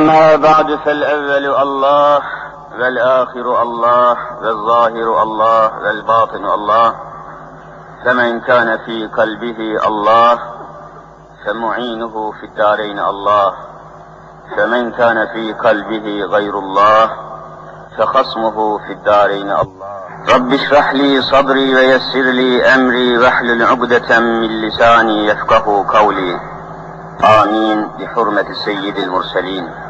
أما بعد فالأول الله والآخر الله والظاهر الله والباطن الله. فمن كان في قلبه الله فمعينه في الدارين الله. فمن كان في قلبه غير الله فخصمه في الدارين الله. رب اشرح لي صدري ويسر لي أمري واحلل عقدة من لساني يفقه قولي. آمين. بحرمة سيد المرسلين.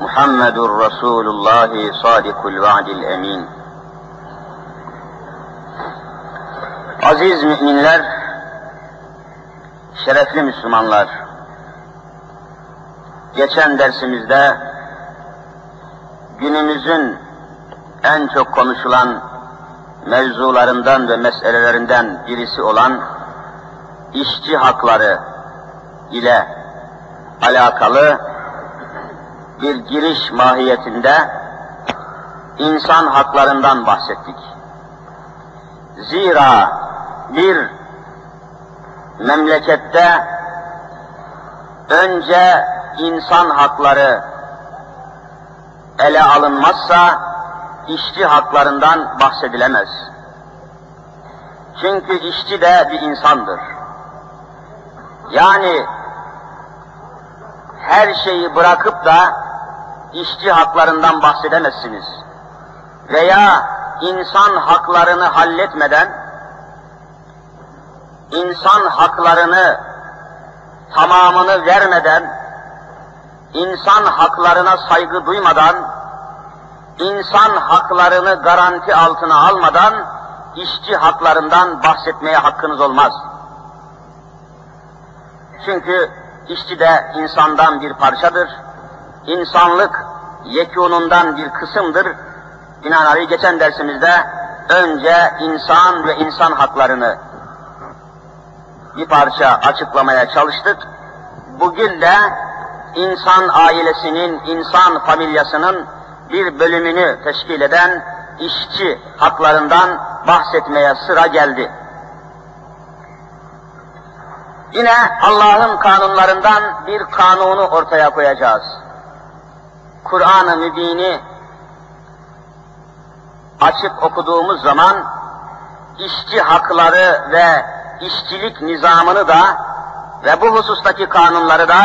محمد رسول الله صادق الوعد الأمين Aziz müminler, şerefli Müslümanlar, geçen dersimizde günümüzün en çok konuşulan mevzularından ve meselelerinden birisi olan işçi hakları ile alakalı bir giriş mahiyetinde insan haklarından bahsettik. Zira bir memlekette önce insan hakları ele alınmazsa işçi haklarından bahsedilemez. Çünkü işçi de bir insandır. Yani her şeyi bırakıp da işçi haklarından bahsedemezsiniz. Veya insan haklarını halletmeden, insan haklarını tamamını vermeden, insan haklarına saygı duymadan, insan haklarını garanti altına almadan, işçi haklarından bahsetmeye hakkınız olmaz. Çünkü işçi de insandan bir parçadır. İnsanlık yekunundan bir kısımdır. Binaenaleyh geçen dersimizde önce insan ve insan haklarını bir parça açıklamaya çalıştık. Bugün de insan ailesinin, insan familyasının bir bölümünü teşkil eden işçi haklarından bahsetmeye sıra geldi. Yine Allah'ın kanunlarından bir kanunu ortaya koyacağız. Kur'an-ı Mübin'i açıp okuduğumuz zaman işçi hakları ve işçilik nizamını da ve bu husustaki kanunları da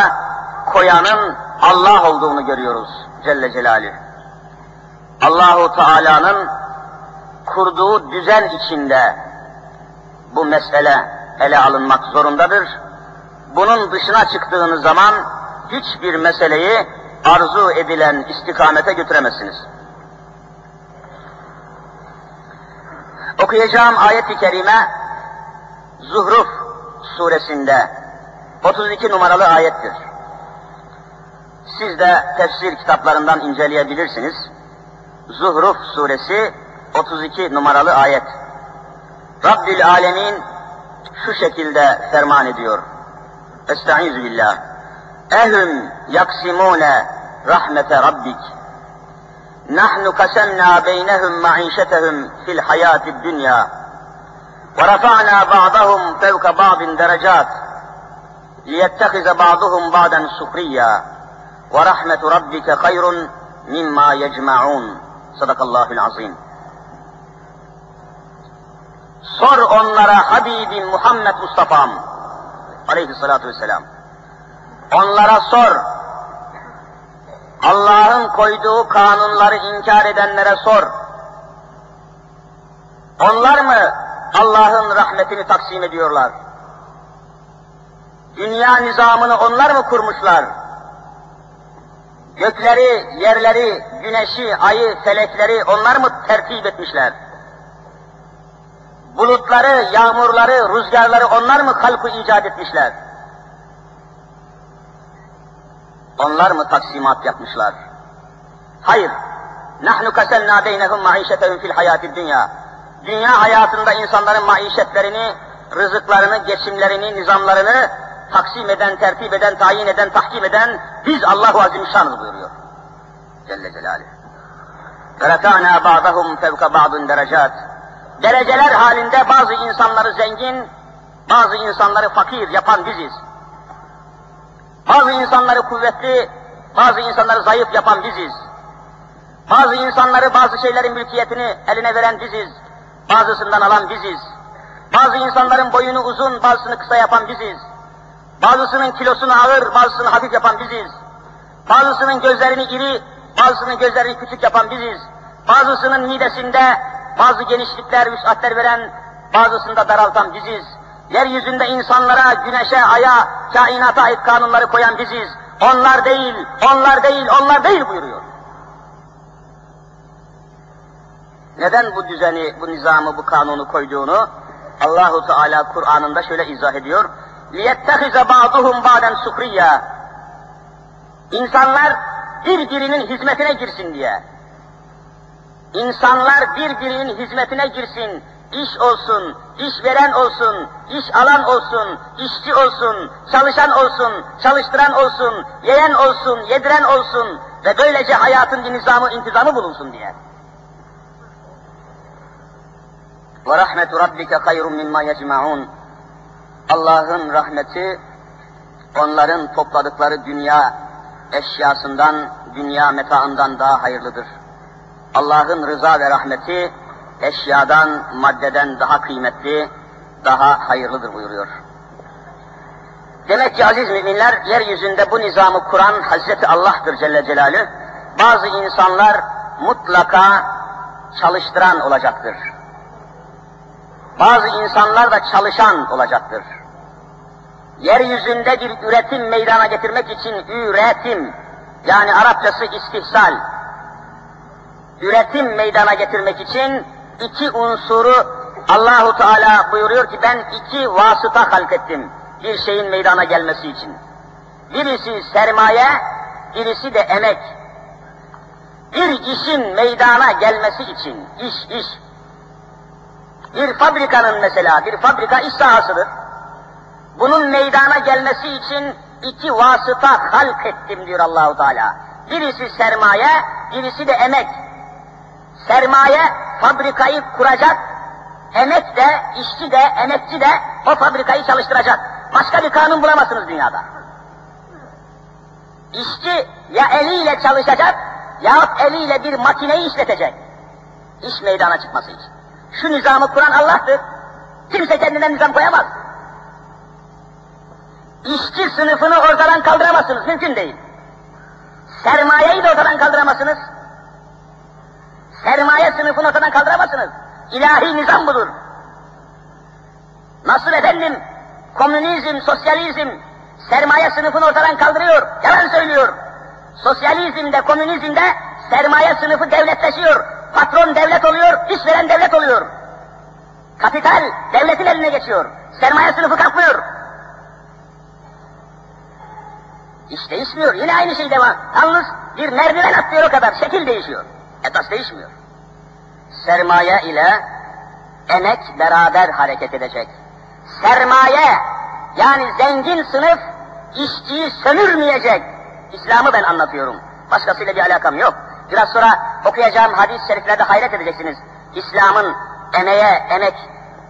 koyanın Allah olduğunu görüyoruz Celle Celaluhu. Allahu Teala'nın kurduğu düzen içinde bu mesele ele alınmak zorundadır. Bunun dışına çıktığınız zaman hiçbir meseleyi arzu edilen istikamete götüremezsiniz. Okuyacağım ayet-i kerime Zuhruf suresinde 32 numaralı ayettir. Siz de tefsir kitaplarından inceleyebilirsiniz. Zuhruf suresi 32 numaralı ayet. Rabbül Alemin şu şekilde ferman ediyor. Estaizu billah. Ehum yaksimune rahmete rabbik. Nahnu kasemna beynehum maişetehum fil hayati dünya. Ve rafa'na ba'dahum fevka ba'din derecat. Liyettehize ba'duhum ba'den sukriya. Ve rahmetu rabbike hayrun mimma yecma'un. Sadakallahul azim. Sor onlara Habibim Muhammed Mustafa'm aleyhissalatu vesselam. Onlara sor. Allah'ın koyduğu kanunları inkar edenlere sor. Onlar mı Allah'ın rahmetini taksim ediyorlar? Dünya nizamını onlar mı kurmuşlar? Gökleri, yerleri, güneşi, ayı, felekleri onlar mı tertip etmişler? Bulutları, yağmurları, rüzgarları onlar mı halkı icat etmişler? Onlar mı taksimat yapmışlar? Hayır. Nahnu kasenna beynehum maişetehum fil hayati dünya. Dünya hayatında insanların maişetlerini, rızıklarını, geçimlerini, nizamlarını taksim eden, tertip eden, tayin eden, tahkim eden biz Allahu Azimşan'ız buyuruyor. Celle Celaluhu. Feretâna ba'dahum fevka ba'dun derecat. Dereceler halinde bazı insanları zengin, bazı insanları fakir yapan biziz. Bazı insanları kuvvetli, bazı insanları zayıf yapan biziz. Bazı insanları bazı şeylerin mülkiyetini eline veren biziz. Bazısından alan biziz. Bazı insanların boyunu uzun, bazısını kısa yapan biziz. Bazısının kilosunu ağır, bazısını hafif yapan biziz. Bazısının gözlerini iri, bazısının gözlerini küçük yapan biziz. Bazısının midesinde bazı genişlikler, vüsatler veren, bazısında daraltan biziz. Yeryüzünde insanlara, güneşe, aya, kainata ait kanunları koyan biziz. Onlar değil, onlar değil, onlar değil buyuruyor. Neden bu düzeni, bu nizamı, bu kanunu koyduğunu Allahu Teala Kur'an'ında şöyle izah ediyor. لِيَتَّخِذَ بَعْضُهُمْ بَعْدًا سُخْرِيًّا İnsanlar birbirinin hizmetine girsin diye. İnsanlar birbirinin hizmetine girsin, iş olsun, işveren olsun, iş alan olsun, işçi olsun, çalışan olsun, çalıştıran olsun, yeğen olsun, yediren olsun ve böylece hayatın bir nizamı, intizamı bulunsun diye. Ve rahmetu rabbike hayrun mimma yecmaun. Allah'ın rahmeti onların topladıkları dünya eşyasından, dünya metaından daha hayırlıdır. Allah'ın rıza ve rahmeti eşyadan, maddeden daha kıymetli, daha hayırlıdır buyuruyor. Demek ki aziz müminler, yeryüzünde bu nizamı kuran Hazreti Allah'tır Celle Celaluhu. Bazı insanlar mutlaka çalıştıran olacaktır. Bazı insanlar da çalışan olacaktır. Yeryüzünde bir üretim meydana getirmek için üretim, yani Arapçası istihsal, üretim meydana getirmek için iki unsuru Allahu Teala buyuruyor ki ben iki vasıta halkettim bir şeyin meydana gelmesi için. Birisi sermaye, birisi de emek. Bir işin meydana gelmesi için, iş, iş. Bir fabrikanın mesela, bir fabrika iş sahasıdır. Bunun meydana gelmesi için iki vasıta halk ettim diyor Allahu Teala. Birisi sermaye, birisi de emek. Sermaye fabrikayı kuracak, emek de, işçi de, emekçi de o fabrikayı çalıştıracak. Başka bir kanun bulamazsınız dünyada. İşçi ya eliyle çalışacak yahut eliyle bir makineyi işletecek. İş meydana çıkması için. Şu nizamı kuran Allah'tır. Kimse kendinden nizam koyamaz. İşçi sınıfını ortadan kaldıramazsınız, mümkün değil. Sermayeyi de ortadan kaldıramazsınız. Sermaye sınıfını ortadan kaldıramazsınız. İlahi nizam budur. Nasıl efendim komünizm, sosyalizm sermaye sınıfını ortadan kaldırıyor, yalan söylüyor. Sosyalizmde, komünizmde sermaye sınıfı devletleşiyor. Patron devlet oluyor, işveren devlet oluyor. Kapital devletin eline geçiyor. Sermaye sınıfı kalkmıyor. İş değişmiyor, yine aynı şey devam. Yalnız bir merdiven atlıyor o kadar, şekil değişiyor. Esas değişmiyor. Sermaye ile emek beraber hareket edecek. Sermaye, yani zengin sınıf işçiyi sömürmeyecek. İslam'ı ben anlatıyorum. Başkasıyla bir alakam yok. Biraz sonra okuyacağım hadis-i şeriflerde hayret edeceksiniz. İslam'ın emeğe, emek,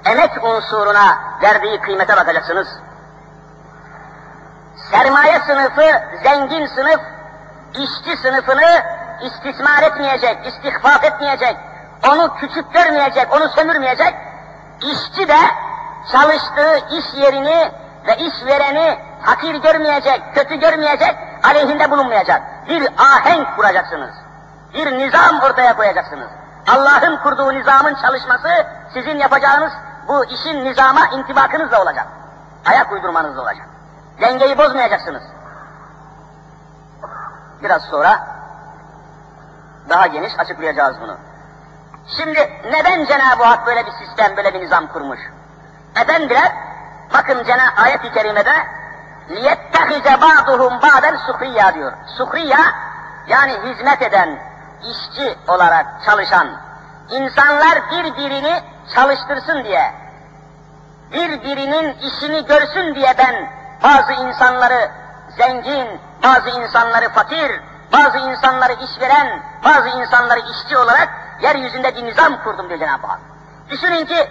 emek unsuruna verdiği kıymete bakacaksınız. Sermaye sınıfı, zengin sınıf, işçi sınıfını istismar etmeyecek, istihfaf etmeyecek, onu küçük görmeyecek, onu sömürmeyecek. İşçi de çalıştığı iş yerini ve işvereni hakir görmeyecek, kötü görmeyecek, aleyhinde bulunmayacak. Bir ahenk kuracaksınız. Bir nizam ortaya koyacaksınız. Allah'ın kurduğu nizamın çalışması sizin yapacağınız bu işin nizama intibakınızla olacak. Ayak uydurmanızla olacak. Dengeyi bozmayacaksınız. Biraz sonra daha geniş açıklayacağız bunu. Şimdi neden Cenab-ı Hak böyle bir sistem, böyle bir nizam kurmuş? Efendiler, bakın Cenab-ı ayet-i kerimede لِيَتَّخِذَ بَعْضُهُمْ بَعْدًا سُخْرِيَّا diyor. Suhriya, yani hizmet eden, işçi olarak çalışan, insanlar birbirini çalıştırsın diye, birbirinin işini görsün diye ben bazı insanları zengin, bazı insanları fakir, bazı insanları işveren, bazı insanları işçi olarak yeryüzünde bir nizam kurdum diyor Cenab-ı Hak. Düşünün ki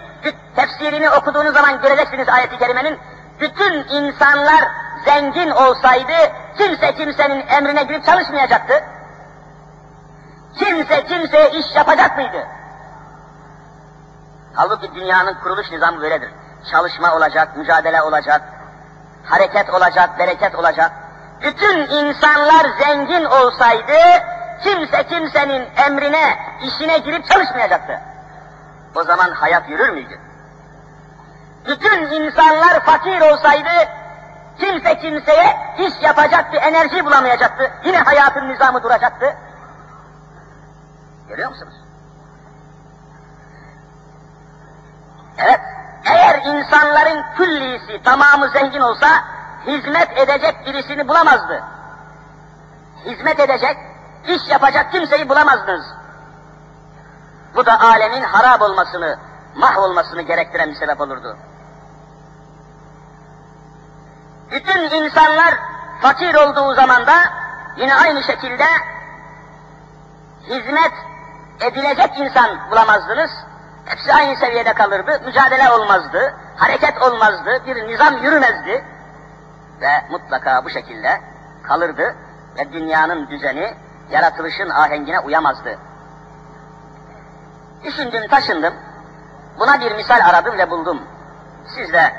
tefsirini okuduğunuz zaman göreceksiniz ayeti kerimenin. Bütün insanlar zengin olsaydı kimse kimsenin emrine girip çalışmayacaktı. Kimse kimseye iş yapacak mıydı? Halbuki dünyanın kuruluş nizamı böyledir. Çalışma olacak, mücadele olacak, hareket olacak, bereket olacak. Bütün insanlar zengin olsaydı kimse kimsenin emrine, işine girip çalışmayacaktı. O zaman hayat yürür müydü? Bütün insanlar fakir olsaydı kimse kimseye iş yapacaktı, enerji bulamayacaktı. Yine hayatın nizamı duracaktı. Görüyor musunuz? Evet, eğer insanların küllisi, tamamı zengin olsa, hizmet edecek birisini bulamazdı. Hizmet edecek, iş yapacak kimseyi bulamazdınız. Bu da alemin harap olmasını, mahvolmasını gerektiren bir sebep olurdu. Bütün insanlar fakir olduğu zaman da yine aynı şekilde hizmet edilecek insan bulamazdınız. Hepsi aynı seviyede kalırdı, mücadele olmazdı, hareket olmazdı, bir nizam yürümezdi. Ve mutlaka bu şekilde kalırdı ve dünyanın düzeni yaratılışın ahengine uyamazdı. Düşündüm, taşındım. Buna bir misal aradım ve buldum. Siz de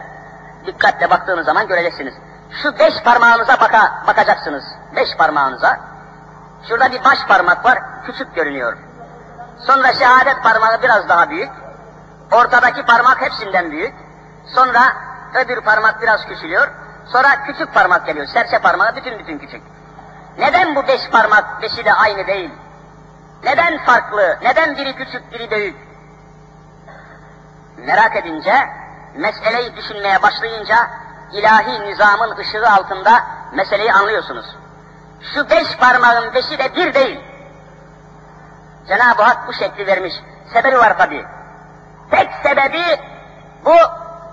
dikkatle baktığınız zaman göreceksiniz. Şu beş parmağınıza baka, bakacaksınız. Beş parmağınıza. Şurada bir baş parmak var, küçük görünüyor. Sonra şehadet parmağı biraz daha büyük. Ortadaki parmak hepsinden büyük. Sonra öbür parmak biraz küçülüyor. Sonra küçük parmak geliyor. Serçe parmağı bütün bütün küçük. Neden bu beş parmak beşi de aynı değil? Neden farklı? Neden biri küçük, biri büyük? Merak edince, meseleyi düşünmeye başlayınca, ilahi nizamın ışığı altında meseleyi anlıyorsunuz. Şu beş parmağın beşi de bir değil. Cenab-ı Hak bu şekli vermiş. Sebebi var tabi. Tek sebebi bu,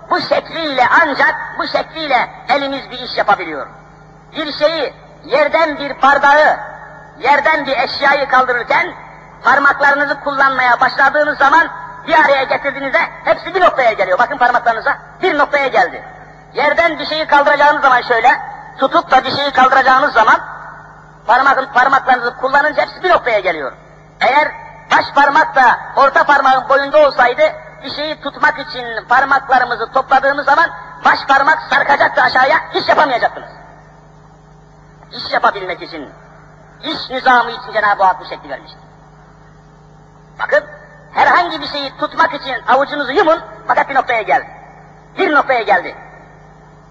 bu şekliyle ancak bu şekliyle elimiz bir iş yapabiliyor. Bir şeyi, yerden bir bardağı, yerden bir eşyayı kaldırırken parmaklarınızı kullanmaya başladığınız zaman bir araya getirdiğinizde hepsi bir noktaya geliyor. Bakın parmaklarınıza bir noktaya geldi. Yerden bir şeyi kaldıracağınız zaman şöyle, tutup da bir şeyi kaldıracağınız zaman parmak, parmaklarınızı kullanınca hepsi bir noktaya geliyor. Eğer baş parmak da orta parmağın boyunda olsaydı bir şeyi tutmak için parmaklarımızı topladığımız zaman baş parmak sarkacaktı aşağıya, iş yapamayacaktınız. İş yapabilmek için, iş nizamı için Cenab-ı Hak bu şekli vermiştir. Bakın, herhangi bir şeyi tutmak için avucunuzu yumun, fakat bir noktaya geldi. Bir noktaya geldi.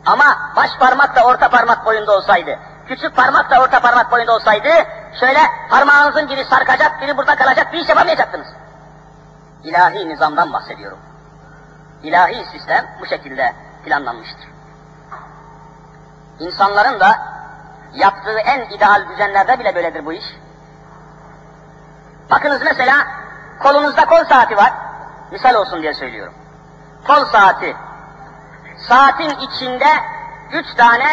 Ama baş parmak da orta parmak boyunda olsaydı, küçük parmak da orta parmak boyunda olsaydı, şöyle parmağınızın biri sarkacak, biri burada kalacak, bir iş yapamayacaktınız. İlahi nizamdan bahsediyorum. İlahi sistem bu şekilde planlanmıştır. İnsanların da yaptığı en ideal düzenlerde bile böyledir bu iş. Bakınız mesela kolunuzda kol saati var. Misal olsun diye söylüyorum. Kol saati. Saatin içinde üç tane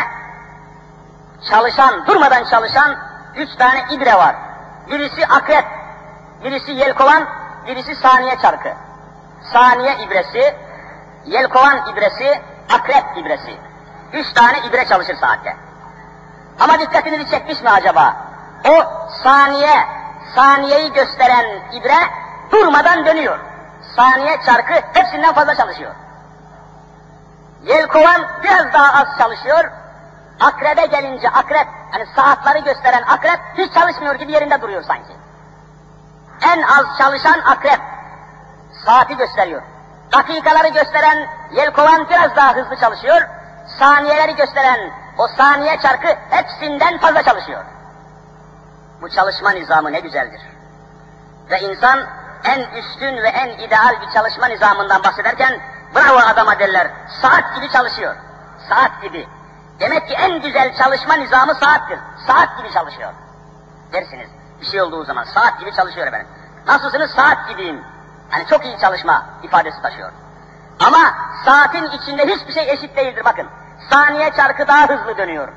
çalışan, durmadan çalışan üç tane ibre var. Birisi akrep, birisi yelkovan, birisi saniye çarkı. Saniye ibresi, yelkovan ibresi, akrep ibresi. Üç tane ibre çalışır saatte. Ama dikkatinizi çekmiş mi acaba? O saniye, saniyeyi gösteren ibre durmadan dönüyor. Saniye çarkı hepsinden fazla çalışıyor. Yelkovan biraz daha az çalışıyor. Akrebe gelince akrep, hani saatleri gösteren akrep hiç çalışmıyor gibi yerinde duruyor sanki. En az çalışan akrep saati gösteriyor. Dakikaları gösteren yelkovan biraz daha hızlı çalışıyor. Saniyeleri gösteren o saniye çarkı hepsinden fazla çalışıyor. Bu çalışma nizamı ne güzeldir. Ve insan en üstün ve en ideal bir çalışma nizamından bahsederken bravo adama derler. Saat gibi çalışıyor. Saat gibi. Demek ki en güzel çalışma nizamı saattir. Saat gibi çalışıyor. Dersiniz. Bir şey olduğu zaman saat gibi çalışıyor efendim. Nasılsınız? Saat gibiyim. Hani çok iyi çalışma ifadesi taşıyor. Ama saatin içinde hiçbir şey eşit değildir bakın. Saniye çarkı daha hızlı dönüyor.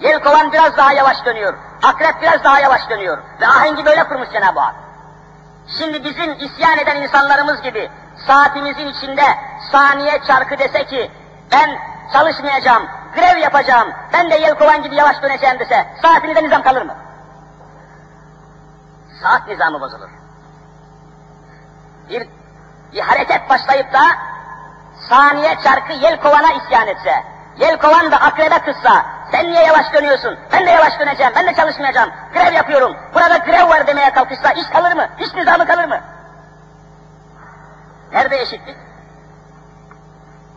Yelkovan biraz daha yavaş dönüyor. Akrep biraz daha yavaş dönüyor. Ve ahengi böyle kurmuş Cenab-ı Hak. Şimdi bizim isyan eden insanlarımız gibi saatimizin içinde saniye çarkı dese ki ben çalışmayacağım, grev yapacağım, ben de yelkovan gibi yavaş döneceğim dese saatinizde nizam kalır mı? Saat nizamı bozulur. Bir, bir hareket başlayıp da saniye çarkı yelkovana isyan etse, yelkovan da akrebe kızsa, sen niye yavaş dönüyorsun? Ben de yavaş döneceğim, ben de çalışmayacağım, grev yapıyorum, burada grev var demeye kalkışsa iş kalır mı? İş nizamı kalır mı? Nerede eşitlik?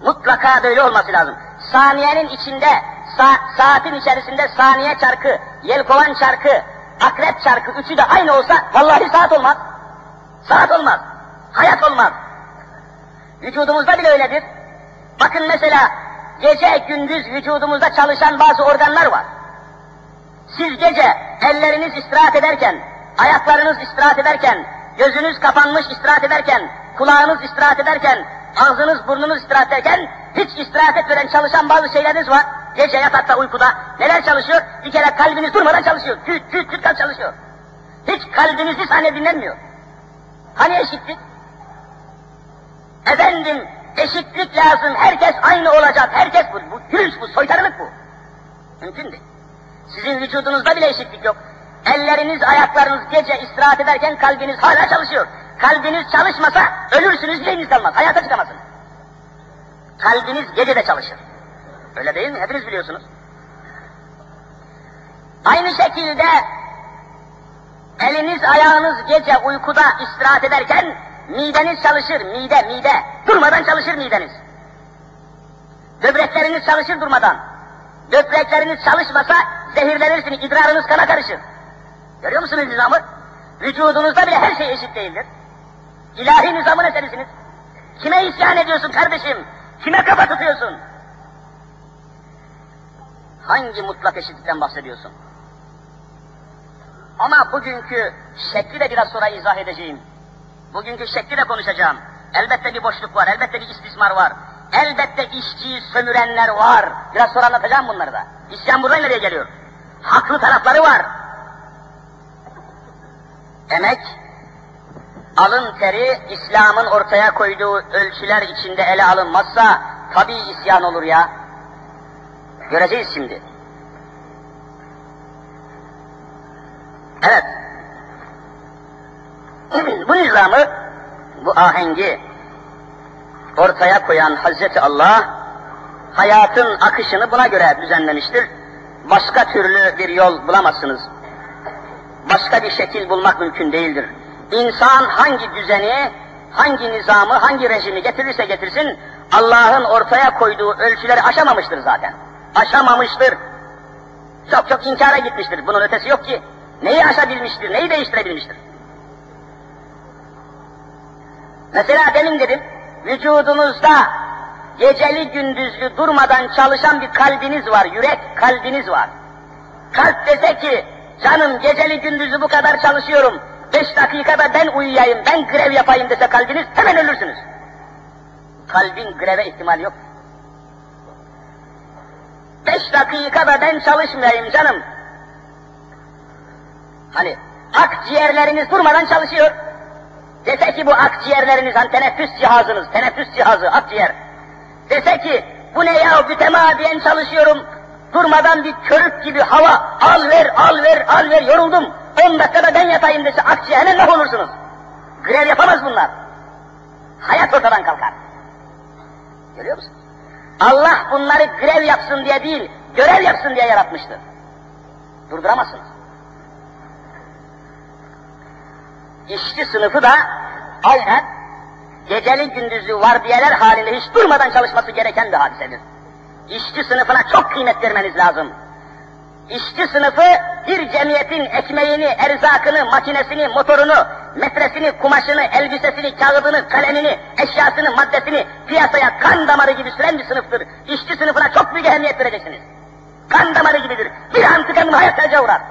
Mutlaka böyle olması lazım. Saniyenin içinde, sa saatin içerisinde saniye çarkı, yelkovan çarkı, akrep çarkı üçü de aynı olsa vallahi saat olmaz. Saat olmaz. Hayat olmaz. Vücudumuzda bile öyledir. Bakın mesela gece gündüz vücudumuzda çalışan bazı organlar var. Siz gece elleriniz istirahat ederken, ayaklarınız istirahat ederken, gözünüz kapanmış istirahat ederken, kulağınız istirahat ederken, ağzınız burnunuz istirahat ederken hiç istirahat etmeden çalışan bazı şeyleriniz var. Gece yatakta uykuda neler çalışıyor? Bir kere kalbiniz durmadan çalışıyor. Küt küt küt kalp çalışıyor. Hiç kalbiniz bir saniye dinlenmiyor. Hani eşitlik? Efendim eşitlik lazım. Herkes aynı olacak. Herkes bu. Bu gülüş bu. Soytarılık bu. Mümkün değil. Sizin vücudunuzda bile eşitlik yok. Elleriniz, ayaklarınız gece istirahat ederken kalbiniz hala çalışıyor. Kalbiniz çalışmasa ölürsünüz, yüreğiniz kalmaz. Hayata çıkamazsınız. Kalbiniz gece de çalışır. Öyle değil mi? Hepiniz biliyorsunuz. Aynı şekilde eliniz ayağınız gece uykuda istirahat ederken mideniz çalışır, mide, mide. Durmadan çalışır mideniz. Böbrekleriniz çalışır durmadan. Böbrekleriniz çalışmasa zehirlenirsiniz, idrarınız kana karışır. Görüyor musunuz nizamı? Vücudunuzda bile her şey eşit değildir. İlahi nizamın eserisiniz. Kime isyan ediyorsun kardeşim? Kime kafa tutuyorsun? Hangi mutlak eşitlikten bahsediyorsun? Ama bugünkü şekli de biraz sonra izah edeceğim. Bugünkü şekli de konuşacağım. Elbette bir boşluk var, elbette bir istismar var. Elbette işçiyi sömürenler var. Biraz sonra anlatacağım bunları da. İsyan buradan nereye geliyor? Haklı tarafları var. Emek, alın teri İslam'ın ortaya koyduğu ölçüler içinde ele alınmazsa tabii isyan olur ya. Göreceğiz şimdi. Evet. Bu nizamı, bu ahengi ortaya koyan Hazreti Allah hayatın akışını buna göre düzenlemiştir. Başka türlü bir yol bulamazsınız. Başka bir şekil bulmak mümkün değildir. İnsan hangi düzeni, hangi nizamı, hangi rejimi getirirse getirsin, Allah'ın ortaya koyduğu ölçüleri aşamamıştır zaten. Aşamamıştır. Çok çok inkara gitmiştir. Bunun ötesi yok ki. Neyi aşabilmiştir, neyi değiştirebilmiştir? Mesela demin dedim, vücudunuzda geceli gündüzlü durmadan çalışan bir kalbiniz var, yürek kalbiniz var. Kalp dese ki, canım geceli gündüzlü bu kadar çalışıyorum, beş dakikada ben uyuyayım, ben grev yapayım dese kalbiniz, hemen ölürsünüz. Kalbin greve ihtimali yok. Beş dakikada ben çalışmayayım canım. Hani akciğerleriniz durmadan çalışıyor. Dese ki bu akciğerleriniz, hani teneffüs cihazınız, teneffüs cihazı, akciğer. Dese ki, bu ne ya, mütemadiyen çalışıyorum, durmadan bir körük gibi hava, al ver, al ver, al ver, yoruldum, on dakikada ben yatayım dese akciğer hemen ne olursunuz? Grev yapamaz bunlar. Hayat ortadan kalkar. Görüyor musun? Allah bunları grev yapsın diye değil, görev yapsın diye yaratmıştır. Durduramazsınız. İşçi sınıfı da aynen geceli gündüzlü vardiyeler halinde hiç durmadan çalışması gereken bir hadisedir. İşçi sınıfına çok kıymet vermeniz lazım. İşçi sınıfı bir cemiyetin ekmeğini, erzakını, makinesini, motorunu, metresini, kumaşını, elbisesini, kağıdını, kalemini, eşyasını, maddesini piyasaya kan damarı gibi süren bir sınıftır. İşçi sınıfına çok büyük ehemmiyet vereceksiniz. Kan damarı gibidir. Bir an tıkanın hayat uğrar.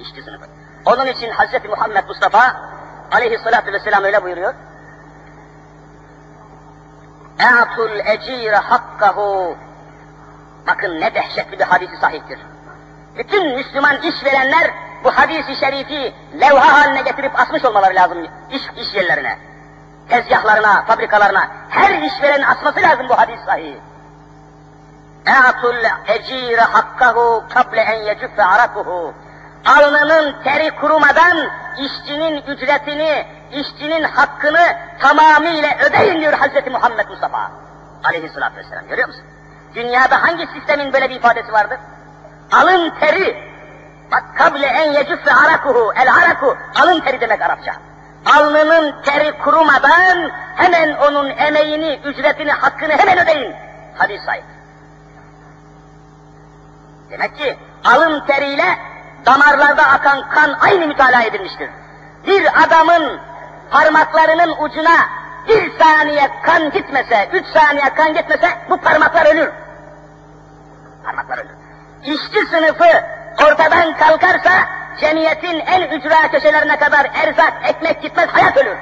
İşçi sınıfı. Onun için Hz. Muhammed Mustafa aleyhissalatü vesselam öyle buyuruyor. اَعْتُ الْاَج۪يرَ hakkahu Bakın ne dehşetli bir hadisi sahiptir. Bütün Müslüman işverenler bu hadisi şerifi levha haline getirip asmış olmaları lazım iş, iş yerlerine. Tezgahlarına, fabrikalarına, her işverenin asması lazım bu hadis sahihi. اَعْتُ الْاَج۪يرَ hakkahu kable en yecüffe arakuhu alnının teri kurumadan işçinin ücretini, işçinin hakkını tamamıyla ödeyin diyor Hz. Muhammed Mustafa aleyhissalatü vesselam. Görüyor musun? Dünyada hangi sistemin böyle bir ifadesi vardır? Alın teri, bak kable en yecüffe arakuhu, el araku, alın teri demek Arapça. Alnının teri kurumadan hemen onun emeğini, ücretini, hakkını hemen ödeyin. Hadis sahip. Demek ki alın teriyle damarlarda akan kan aynı mütalaa edilmiştir. Bir adamın parmaklarının ucuna bir saniye kan gitmese, üç saniye kan gitmese bu parmaklar ölür. Parmaklar ölür. İşçi sınıfı ortadan kalkarsa cemiyetin en ücra köşelerine kadar erzak, ekmek gitmez, hayat ölür.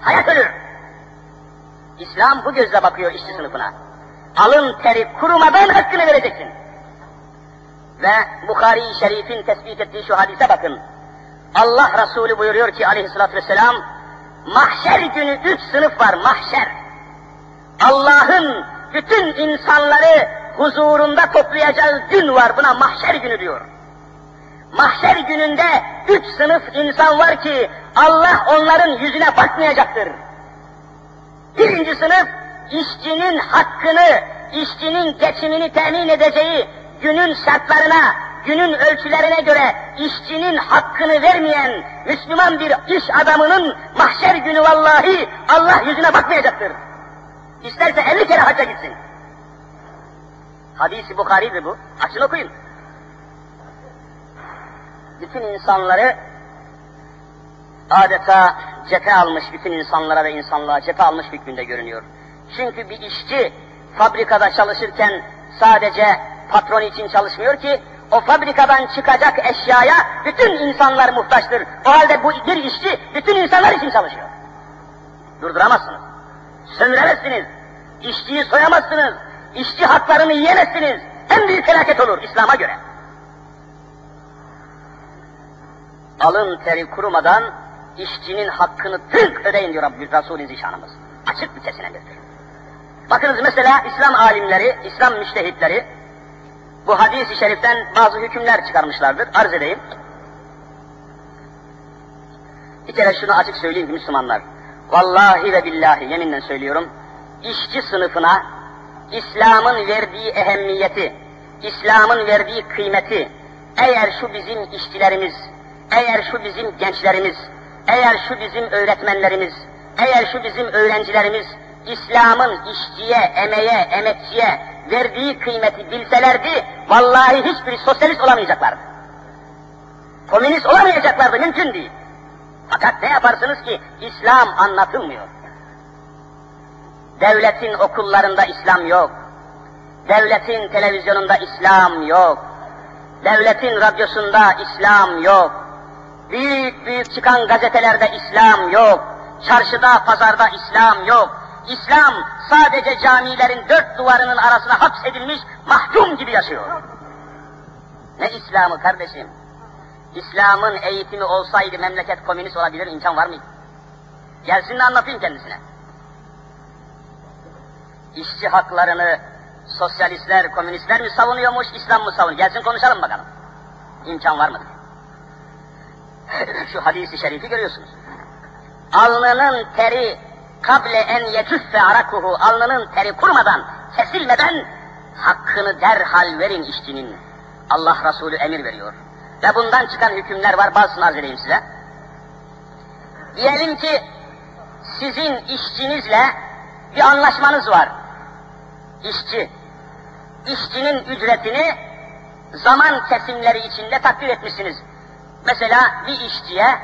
Hayat ölür. İslam bu gözle bakıyor işçi sınıfına. Alın teri kurumadan hakkını vereceksin. Ve Bukhari-i Şerif'in tespit ettiği şu hadise bakın. Allah Resulü buyuruyor ki aleyhissalatü vesselam, mahşer günü üç sınıf var, mahşer. Allah'ın bütün insanları huzurunda toplayacağı gün var, buna mahşer günü diyor. Mahşer gününde üç sınıf insan var ki Allah onların yüzüne bakmayacaktır. Birinci sınıf, işçinin hakkını, işçinin geçimini temin edeceği günün şartlarına, günün ölçülerine göre işçinin hakkını vermeyen Müslüman bir iş adamının mahşer günü vallahi Allah yüzüne bakmayacaktır. İsterse elli kere hacca gitsin. Hadisi Bukhari'dir bu. Açın okuyun. Bütün insanları adeta cephe almış bütün insanlara ve insanlığa cephe almış hükmünde görünüyor. Çünkü bir işçi fabrikada çalışırken sadece patron için çalışmıyor ki, o fabrikadan çıkacak eşyaya bütün insanlar muhtaçtır. O halde bu bir işçi bütün insanlar için çalışıyor. Durduramazsınız. Sömüremezsiniz. İşçiyi soyamazsınız. İşçi haklarını yiyemezsiniz. En büyük felaket olur İslam'a göre. Alın teri kurumadan işçinin hakkını tık ödeyin diyor Rabbimiz Resulü Zişanımız. Açık bir sesinedir. Bakınız mesela İslam alimleri, İslam müştehitleri bu hadis-i şeriften bazı hükümler çıkarmışlardır. Arz edeyim. Bir kere şunu açık söyleyeyim ki Müslümanlar. Vallahi ve billahi yeminle söylüyorum. İşçi sınıfına İslam'ın verdiği ehemmiyeti, İslam'ın verdiği kıymeti, eğer şu bizim işçilerimiz, eğer şu bizim gençlerimiz, eğer şu bizim öğretmenlerimiz, eğer şu bizim öğrencilerimiz İslam'ın işçiye, emeğe, emekçiye verdiği kıymeti bilselerdi, vallahi hiçbir sosyalist olamayacaklardı. Komünist olamayacaklardı, mümkün değil. Fakat ne yaparsınız ki İslam anlatılmıyor. Devletin okullarında İslam yok. Devletin televizyonunda İslam yok. Devletin radyosunda İslam yok. Büyük büyük çıkan gazetelerde İslam yok. Çarşıda, pazarda İslam yok. İslam sadece camilerin dört duvarının arasına hapsedilmiş mahkum gibi yaşıyor. Ne İslam'ı kardeşim? İslam'ın eğitimi olsaydı memleket komünist olabilir imkan var mıydı? Gelsin de anlatayım kendisine. İşçi haklarını sosyalistler, komünistler mi savunuyormuş, İslam mı savunuyor? Gelsin konuşalım bakalım. İmkan var mıdır? Şu hadisi şerifi görüyorsunuz. Alnının teri kable en yecüffe arakuhu alnının teri kurmadan, kesilmeden hakkını derhal verin işçinin. Allah Resulü emir veriyor. Ve bundan çıkan hükümler var, bazısını arz edeyim size. Diyelim ki sizin işçinizle bir anlaşmanız var. İşçi, işçinin ücretini zaman kesimleri içinde takdir etmişsiniz. Mesela bir işçiye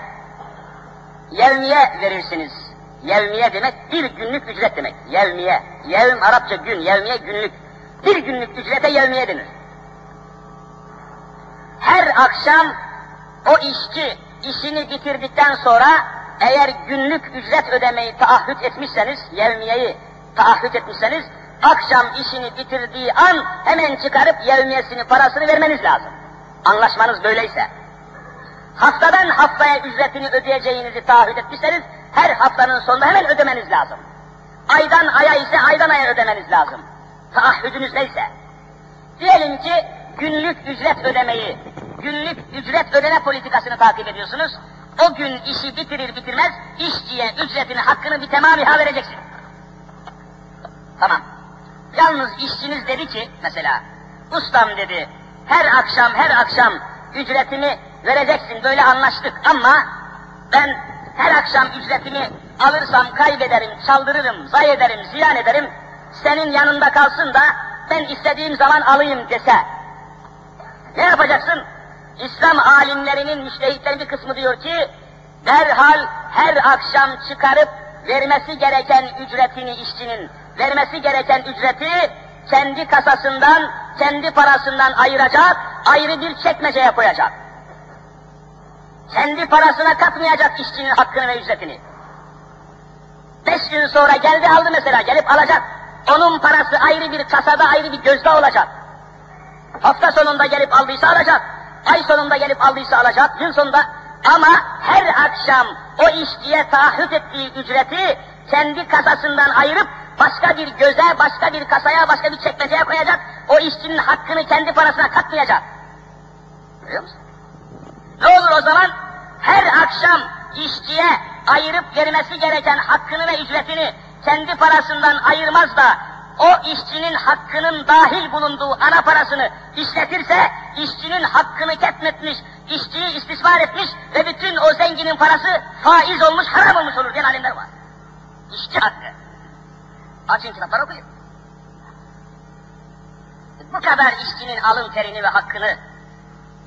yevmiye verirsiniz. Yevmiye demek bir günlük ücret demek. Yevmiye. Yevm Arapça gün, yevmiye günlük. Bir günlük ücrete yevmiye denir. Her akşam o işçi işini bitirdikten sonra eğer günlük ücret ödemeyi taahhüt etmişseniz, yevmiyeyi taahhüt etmişseniz, akşam işini bitirdiği an hemen çıkarıp yevmiyesini, parasını vermeniz lazım. Anlaşmanız böyleyse. Haftadan haftaya ücretini ödeyeceğinizi taahhüt etmişseniz, her haftanın sonunda hemen ödemeniz lazım. Aydan aya ise aydan aya ödemeniz lazım. Taahhüdünüz neyse. Diyelim ki günlük ücret ödemeyi, günlük ücret ödeme politikasını takip ediyorsunuz. O gün işi bitirir bitirmez işçiye ücretini, hakkını bir temamiha vereceksin. Tamam. Yalnız işçiniz dedi ki mesela, ustam dedi, her akşam her akşam ücretimi vereceksin böyle anlaştık ama ben her akşam ücretimi alırsam kaybederim, çaldırırım, zay ederim, ziyan ederim, senin yanında kalsın da ben istediğim zaman alayım dese. Ne yapacaksın? İslam alimlerinin, müştehitlerin bir kısmı diyor ki, derhal her akşam çıkarıp vermesi gereken ücretini işçinin, vermesi gereken ücreti kendi kasasından, kendi parasından ayıracak, ayrı bir çekmeceye koyacak. Kendi parasına katmayacak işçinin hakkını ve ücretini. Beş gün sonra geldi aldı mesela, gelip alacak. Onun parası ayrı bir kasada, ayrı bir gözde olacak. Hafta sonunda gelip aldıysa alacak. Ay sonunda gelip aldıysa alacak, yıl sonunda. Ama her akşam o işçiye taahhüt ettiği ücreti kendi kasasından ayırıp başka bir göze, başka bir kasaya, başka bir çekmeceye koyacak. O işçinin hakkını kendi parasına katmayacak. Görüyor musun? Ne olur o zaman? Her akşam işçiye ayırıp vermesi gereken hakkını ve ücretini kendi parasından ayırmaz da o işçinin hakkının dahil bulunduğu ana parasını işletirse işçinin hakkını ketmetmiş, işçiyi istismar etmiş ve bütün o zenginin parası faiz olmuş, haram olmuş olur diyen alimler var. İşçi hakkı. Açın kitapları okuyun. Bu kadar işçinin alın terini ve hakkını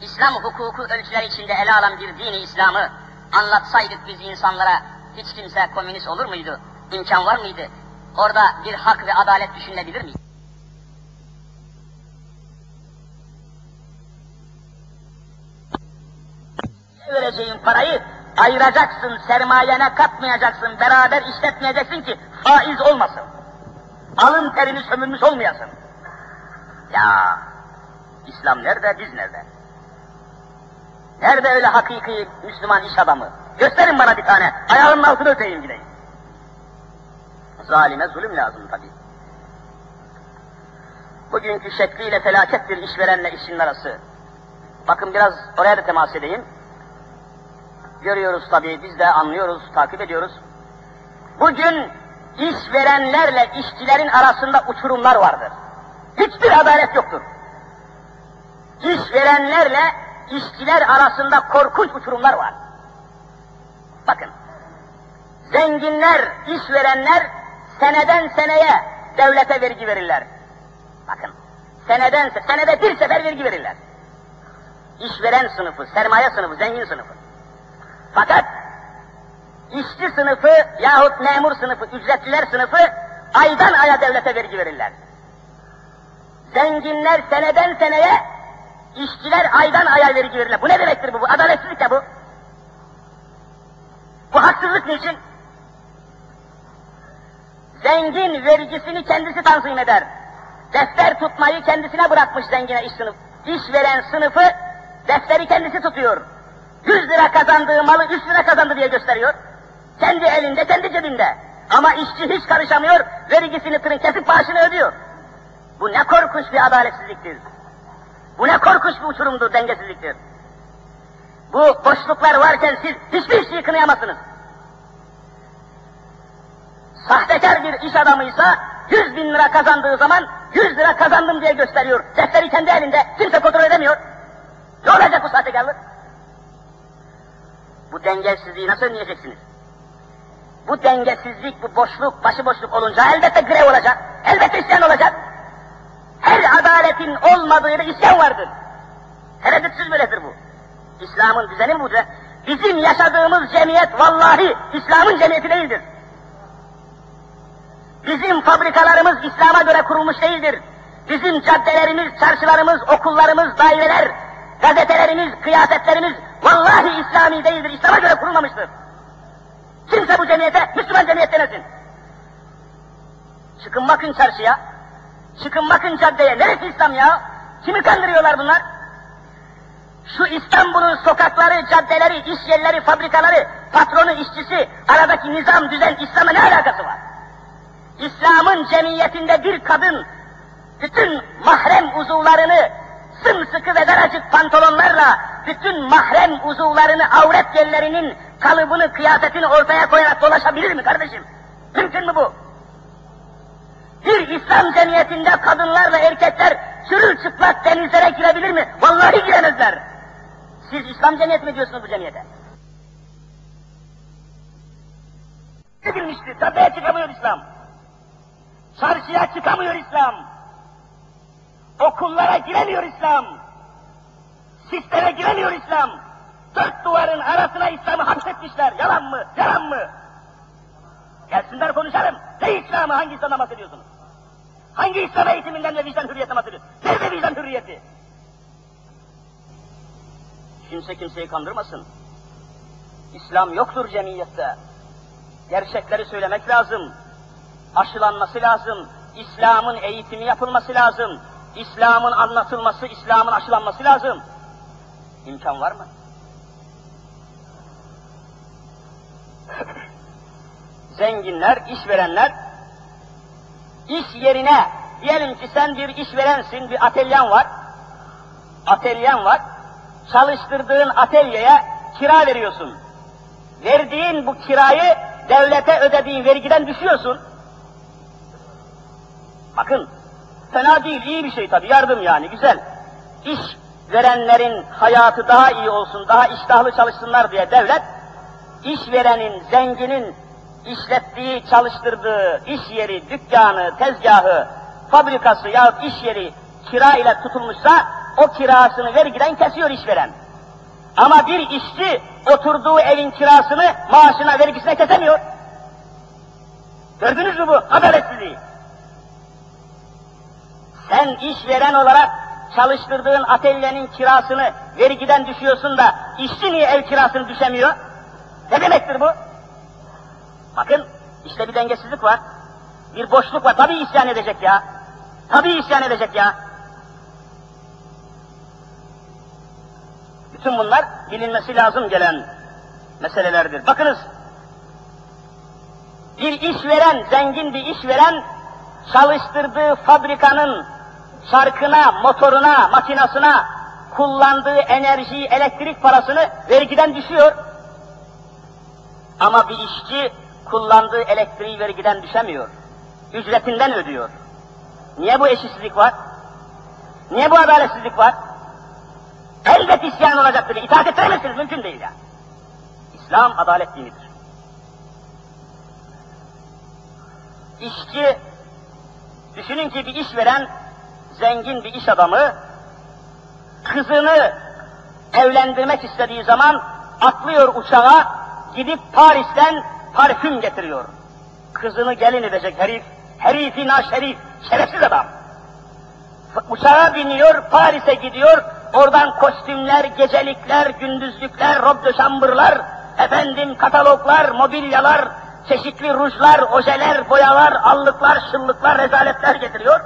İslam hukuku ölçüler içinde ele alan bir dini İslam'ı anlatsaydık biz insanlara hiç kimse komünist olur muydu? İmkan var mıydı? Orada bir hak ve adalet düşünülebilir miydi? vereceğin parayı ayıracaksın, sermayene katmayacaksın, beraber işletmeyeceksin ki faiz olmasın. Alın terini sömürmüş olmayasın. Ya İslam nerede, biz nerede? Nerede öyle hakiki Müslüman iş adamı? Gösterin bana bir tane, ayağımın altını öteyim gideyim. Zalime zulüm lazım tabi. Bugünkü şekliyle felakettir işverenle işçinin arası. Bakın biraz oraya da temas edeyim. Görüyoruz tabi, biz de anlıyoruz, takip ediyoruz. Bugün işverenlerle işçilerin arasında uçurumlar vardır. Hiçbir adalet yoktur. İşverenlerle işçiler arasında korkunç uçurumlar var. Bakın, zenginler, işverenler seneden seneye devlete vergi verirler. Bakın, seneden senede bir sefer vergi verirler. İşveren sınıfı, sermaye sınıfı, zengin sınıfı. Fakat işçi sınıfı yahut memur sınıfı, ücretliler sınıfı aydan aya devlete vergi verirler. Zenginler seneden seneye, işçiler aydan aya vergi verirler. Bu ne demektir bu? bu adaletsizlik de bu. Bu haksızlık niçin? Zengin vergisini kendisi tanzim eder. Defter tutmayı kendisine bırakmış zengine iş sınıf. İş veren sınıfı defteri kendisi tutuyor. 100 lira kazandığı malı 3 lira kazandı diye gösteriyor. Kendi elinde, kendi cebinde. Ama işçi hiç karışamıyor, vergisini tırın kesip maaşını ödüyor. Bu ne korkunç bir adaletsizliktir. Bu ne korkunç bir uçurumdur, dengesizliktir. Bu boşluklar varken siz hiçbir şeyi kınayamazsınız. Sahtekar bir iş adamıysa 100 bin lira kazandığı zaman 100 lira kazandım diye gösteriyor. Defteri kendi elinde, kimse kontrol edemiyor. Ne olacak bu sahtekarlık? Bu dengesizliği nasıl önleyeceksiniz? Bu dengesizlik, bu boşluk, başıboşluk olunca elbette grev olacak, elbette isyan olacak. Her adaletin olmadığı yerde isyan vardır. Tereddütsüz böyledir bu. İslam'ın düzeni bu. Bizim yaşadığımız cemiyet vallahi İslam'ın cemiyeti değildir. Bizim fabrikalarımız İslam'a göre kurulmuş değildir. Bizim caddelerimiz, çarşılarımız, okullarımız, daireler, gazetelerimiz, kıyafetlerimiz Vallahi İslami değildir, İslam'a göre kurulmamıştır. Kimse bu cemiyete, Müslüman cemiyet denesin. Çıkın bakın çarşıya, çıkın bakın caddeye, neresi İslam ya? Kimi kandırıyorlar bunlar? Şu İstanbul'un sokakları, caddeleri, iş yerleri, fabrikaları, patronu, işçisi, aradaki nizam, düzen, İslam'a ne alakası var? İslam'ın cemiyetinde bir kadın bütün mahrem uzuvlarını sımsıkı ve daracık pantolonlarla bütün mahrem uzuvlarını, avret yerlerinin kalıbını, kıyafetini ortaya koyarak dolaşabilir mi kardeşim? Mümkün mü bu? Bir İslam cemiyetinde kadınlar ve erkekler çırılçıplak denizlere girebilir mi? Vallahi giremezler. Siz İslam cemiyeti mi diyorsunuz bu cemiyete? Edilmiştir, tabiye çıkamıyor İslam. Çarşıya çıkamıyor İslam. Okullara giremiyor İslam. Sisteme giremiyor İslam. Dört duvarın arasına İslam'ı hapsetmişler. Yalan mı? Yalan mı? Gelsinler konuşalım. Ne İslam'ı hangi İslam'dan bahsediyorsunuz? Hangi İslam eğitiminden ve vicdan hürriyeti bahsediyorsunuz? Nerede vicdan hürriyeti? Kimse kimseyi kandırmasın. İslam yoktur cemiyette. Gerçekleri söylemek lazım. Aşılanması lazım. İslam'ın eğitimi yapılması lazım. İslam'ın anlatılması, İslam'ın aşılanması lazım. İmkan var mı? Zenginler, işverenler, iş yerine, diyelim ki sen bir işverensin, bir atelyen var, atelyen var, çalıştırdığın atölyeye kira veriyorsun. Verdiğin bu kirayı devlete ödediğin vergiden düşüyorsun. Bakın, fena değil, iyi bir şey tabii, yardım yani, güzel. İş verenlerin hayatı daha iyi olsun, daha iştahlı çalışsınlar diye devlet, işverenin, zenginin işlettiği, çalıştırdığı iş yeri, dükkanı, tezgahı, fabrikası yahut iş yeri kira ile tutulmuşsa, o kirasını vergiden kesiyor işveren. Ama bir işçi oturduğu evin kirasını maaşına, vergisine kesemiyor. Gördünüz mü bu adaletsizliği? Sen işveren olarak çalıştırdığın atölyenin kirasını vergiden düşüyorsun da işçi niye ev kirasını düşemiyor? Ne demektir bu? Bakın işte bir dengesizlik var. Bir boşluk var. Tabii isyan edecek ya. Tabii isyan edecek ya. Bütün bunlar bilinmesi lazım gelen meselelerdir. Bakınız, bir işveren, zengin bir işveren çalıştırdığı fabrikanın çarkına, motoruna, makinasına kullandığı enerji, elektrik parasını vergiden düşüyor. Ama bir işçi kullandığı elektriği vergiden düşemiyor. Ücretinden ödüyor. Niye bu eşitsizlik var? Niye bu adaletsizlik var? Elbet isyan olacaktır. İtaat ettiremezsiniz. Mümkün değil ya. İslam adalet dinidir. İşçi, düşünün ki bir işveren, zengin bir iş adamı, kızını evlendirmek istediği zaman atlıyor uçağa, gidip Paris'ten parfüm getiriyor. Kızını gelin edecek herif, herifi naşerif, şerefsiz adam. Uçağa biniyor, Paris'e gidiyor, oradan kostümler, gecelikler, gündüzlükler, rob de şambırlar, efendim kataloglar, mobilyalar, çeşitli rujlar, ojeler, boyalar, allıklar, şıllıklar, rezaletler getiriyor.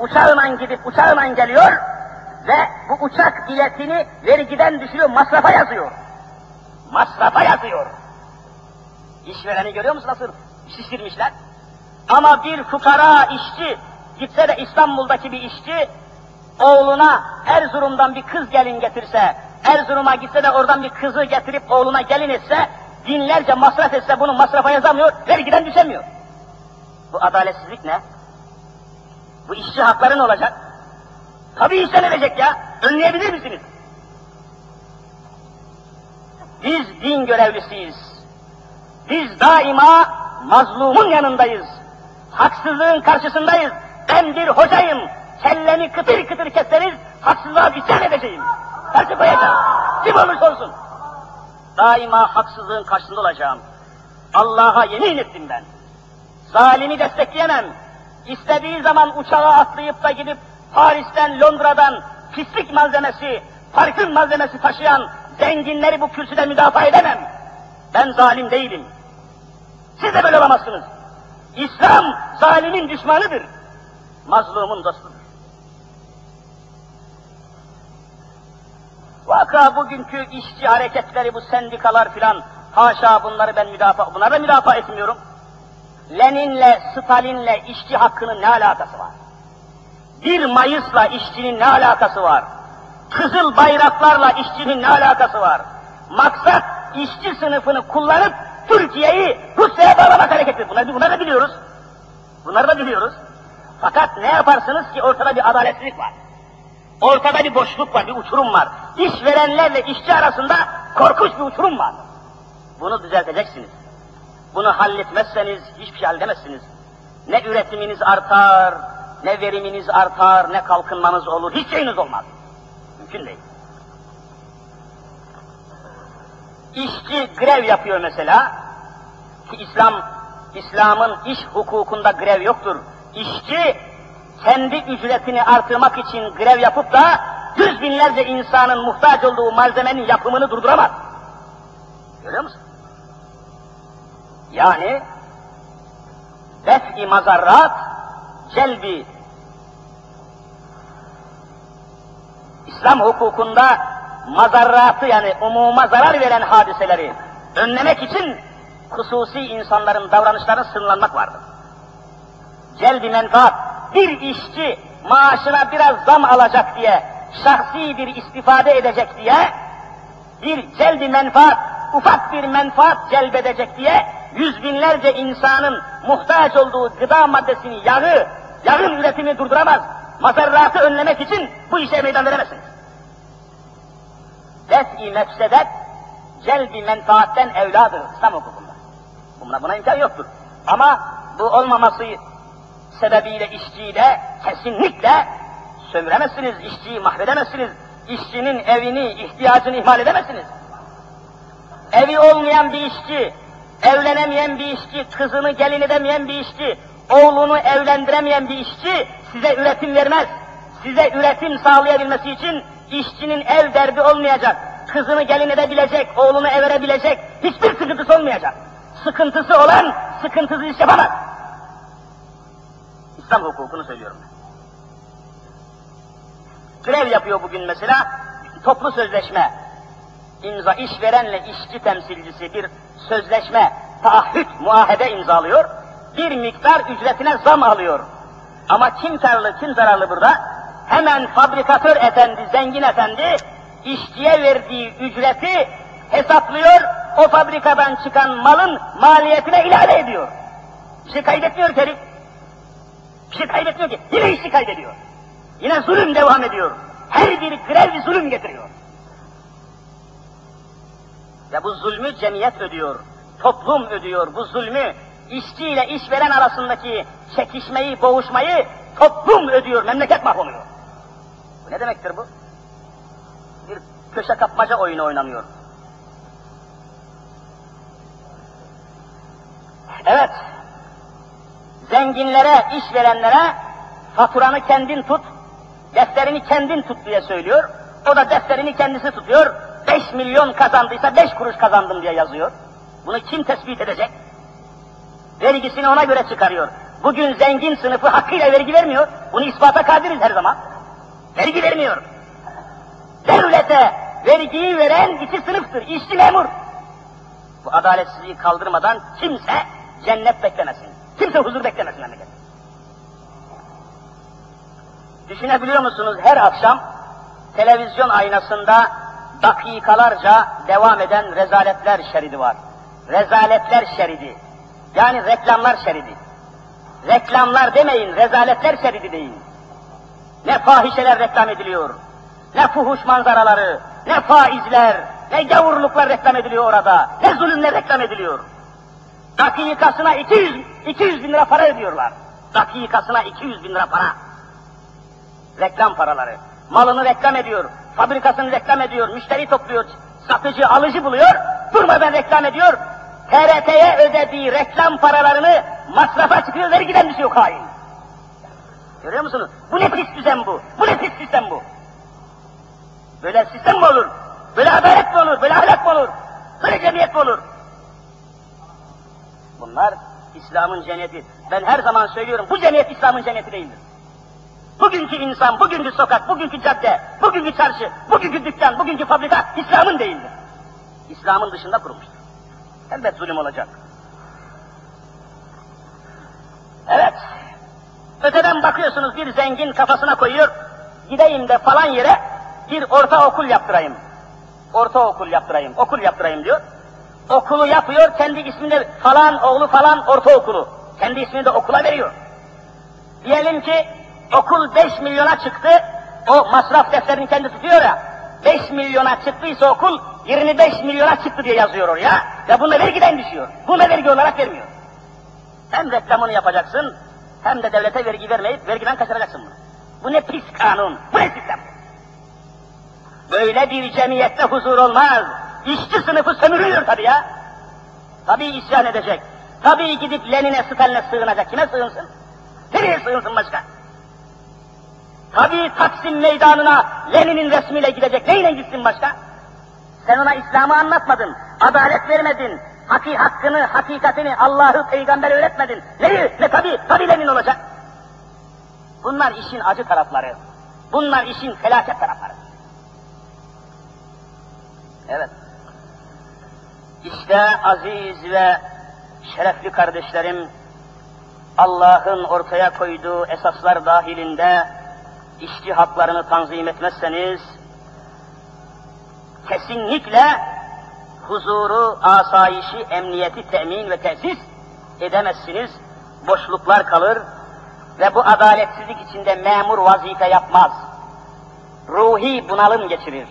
Uçağıyla gidip uçağıyla geliyor ve bu uçak biletini vergiden düşürüyor, masrafa yazıyor. Masrafa yazıyor. İşvereni görüyor musun nasıl şişirmişler? Ama bir fukara işçi, gitse de İstanbul'daki bir işçi, oğluna Erzurum'dan bir kız gelin getirse, Erzurum'a gitse de oradan bir kızı getirip oğluna gelin etse, binlerce masraf etse bunu masrafa yazamıyor, vergiden düşemiyor. Bu adaletsizlik ne? Bu işçi hakları ne olacak? Tabii isyan edecek ya, önleyebilir misiniz? Biz din görevlisiyiz. Biz daima mazlumun yanındayız. Haksızlığın karşısındayız. Ben bir hocayım. Kellemi kıtır kıtır kesseniz haksızlığa isyan edeceğim. Karşı koyacağım. Kim olursa olsun. Daima haksızlığın karşısında olacağım. Allah'a yemin ettim ben. Zalimi destekleyemem. İstediği zaman uçağa atlayıp da gidip Paris'ten, Londra'dan pislik malzemesi, parfüm malzemesi taşıyan zenginleri bu kürsüde müdafaa edemem. Ben zalim değilim. Siz de böyle olamazsınız. İslam zalimin düşmanıdır. Mazlumun dostudur. Vaka bugünkü işçi hareketleri, bu sendikalar filan, haşa bunları ben müdafaa, bunları da müdafaa etmiyorum. Lenin'le, Stalin'le işçi hakkının ne alakası var? 1 Mayıs'la işçinin ne alakası var? Kızıl bayraklarla işçinin ne alakası var? Maksat işçi sınıfını kullanıp Türkiye'yi Rusya'ya bağlamak hareketi. Bunları, bunları da biliyoruz. Bunları da biliyoruz. Fakat ne yaparsınız ki ortada bir adaletsizlik var. Ortada bir boşluk var, bir uçurum var. İşverenlerle işçi arasında korkunç bir uçurum var. Bunu düzelteceksiniz. Bunu halletmezseniz hiçbir şey halledemezsiniz. Ne üretiminiz artar, ne veriminiz artar, ne kalkınmanız olur, hiç şeyiniz olmaz. Mümkün değil. İşçi grev yapıyor mesela, ki İslam, İslam'ın iş hukukunda grev yoktur. İşçi kendi ücretini artırmak için grev yapıp da yüz binlerce insanın muhtaç olduğu malzemenin yapımını durduramaz. Görüyor musun? Yani def-i mazarrat, celbi İslam hukukunda mazarratı yani umuma zarar veren hadiseleri önlemek için hususi insanların davranışlarını sınırlanmak vardır. Celbi menfaat, bir işçi maaşına biraz zam alacak diye, şahsi bir istifade edecek diye, bir celbi menfaat, ufak bir menfaat celbedecek diye, yüz binlerce insanın muhtaç olduğu gıda maddesini, yağı, yağın üretimini durduramaz. Mazarratı önlemek için bu işe meydan veremezsiniz. Def-i mefsedet, celbi menfaatten evladır İslam hukukunda. Buna, buna imkan yoktur. Ama bu olmaması sebebiyle işçiyi de kesinlikle sömüremezsiniz, işçiyi mahvedemezsiniz. İşçinin evini, ihtiyacını ihmal edemezsiniz. Evi olmayan bir işçi, evlenemeyen bir işçi, kızını gelin edemeyen bir işçi, oğlunu evlendiremeyen bir işçi size üretim vermez. Size üretim sağlayabilmesi için işçinin ev derdi olmayacak. Kızını gelin edebilecek, oğlunu ev verebilecek, hiçbir sıkıntısı olmayacak. Sıkıntısı olan sıkıntısız iş yapamaz. İslam hukukunu söylüyorum ben. Grev yapıyor bugün mesela, toplu sözleşme, imza işverenle işçi temsilcisi bir sözleşme, taahhüt, muahede imzalıyor, bir miktar ücretine zam alıyor. Ama kim karlı, kim zararlı burada? Hemen fabrikatör efendi, zengin efendi, işçiye verdiği ücreti hesaplıyor, o fabrikadan çıkan malın maliyetine ilave ediyor. Bir şey kaybetmiyor herif. Bir şey kaybetmiyor ki. Yine işi kaybediyor. Yine zulüm devam ediyor. Her bir grev bir zulüm getiriyor. Ve bu zulmü cemiyet ödüyor. Toplum ödüyor. Bu zulmü işçi ile işveren arasındaki çekişmeyi, boğuşmayı toplum ödüyor. Memleket mahvoluyor. Ne demektir bu? Bir köşe kapmaca oyunu oynanıyor. Evet, zenginlere, işverenlere faturanı kendin tut, defterini kendin tut diye söylüyor. O da defterini kendisi tutuyor. 5 milyon kazandıysa 5 kuruş kazandım diye yazıyor. Bunu kim tespit edecek? Vergisini ona göre çıkarıyor. Bugün zengin sınıfı hakkıyla vergi vermiyor. Bunu ispata kadiriz her zaman. Vergi vermiyor. Devlete vergiyi veren iki sınıftır. İşçi memur. Bu adaletsizliği kaldırmadan kimse cennet beklemesin. Kimse huzur beklemesin memleket. Düşünebiliyor musunuz her akşam televizyon aynasında dakikalarca devam eden rezaletler şeridi var. Rezaletler şeridi. Yani reklamlar şeridi. Reklamlar demeyin, rezaletler şeridi deyin. Ne fahişeler reklam ediliyor, ne fuhuş manzaraları, ne faizler, ne gavurluklar reklam ediliyor orada, ne zulümler reklam ediliyor. Dakikasına 200, 200 bin lira para ödüyorlar. Dakikasına 200 bin lira para. Reklam paraları. Malını reklam ediyor, fabrikasını reklam ediyor, müşteri topluyor, satıcı, alıcı buluyor, durmadan reklam ediyor. TRT'ye ödediği reklam paralarını masrafa çıkıyor, vergiden düşüyor hain. Görüyor musunuz? Bu ne pis düzen bu? Bu ne pis sistem bu? Böyle sistem mi olur? Böyle adalet mi olur? Böyle ahlak mı olur? Böyle cemiyet mi olur? Bunlar İslam'ın cenneti. Ben her zaman söylüyorum, bu cemiyet İslam'ın cenneti değildir. Bugünkü insan, bugünkü sokak, bugünkü cadde, bugünkü çarşı, bugünkü dükkan, bugünkü fabrika İslam'ın değildir. İslam'ın dışında kurulmuştur. Elbet zulüm olacak. Evet, öteden bakıyorsunuz bir zengin kafasına koyuyor, gideyim de falan yere bir orta okul yaptırayım. Orta okul yaptırayım, okul yaptırayım diyor. Okulu yapıyor, kendi isminde falan oğlu falan ortaokulu. Kendi ismini de okula veriyor. Diyelim ki okul 5 milyona çıktı, o masraf defterini kendi tutuyor ya. 5 milyona çıktıysa okul 25 milyona çıktı diye yazıyor oraya. Ve bunu vergiden düşüyor. Bunu vergi olarak vermiyor. Hem reklamını yapacaksın, hem de devlete vergi vermeyip vergiden kaçıracaksın bunu. Bu ne pis kanun, bu ne sistem? Böyle bir cemiyette huzur olmaz. İşçi sınıfı sömürülür tabii ya. Tabii isyan edecek. Tabii gidip Lenin'e, Stalin'e sığınacak. Kime sığınsın? Nereye sığınsın başka? Tabii Taksim meydanına Lenin'in resmiyle gidecek. Neyle gitsin başka? Sen ona İslam'ı anlatmadın, adalet vermedin, haki, hakkını, hakikatini, Allah'ı, peygamber öğretmedin. Neyi? Ne tabii, tabii Lenin olacak. Bunlar işin acı tarafları. Bunlar işin felaket tarafları. Evet. İşte aziz ve şerefli kardeşlerim, Allah'ın ortaya koyduğu esaslar dahilinde işçi haklarını tanzim etmezseniz, kesinlikle huzuru, asayişi, emniyeti temin ve tesis edemezsiniz. Boşluklar kalır ve bu adaletsizlik içinde memur vazife yapmaz. Ruhi bunalım geçirir.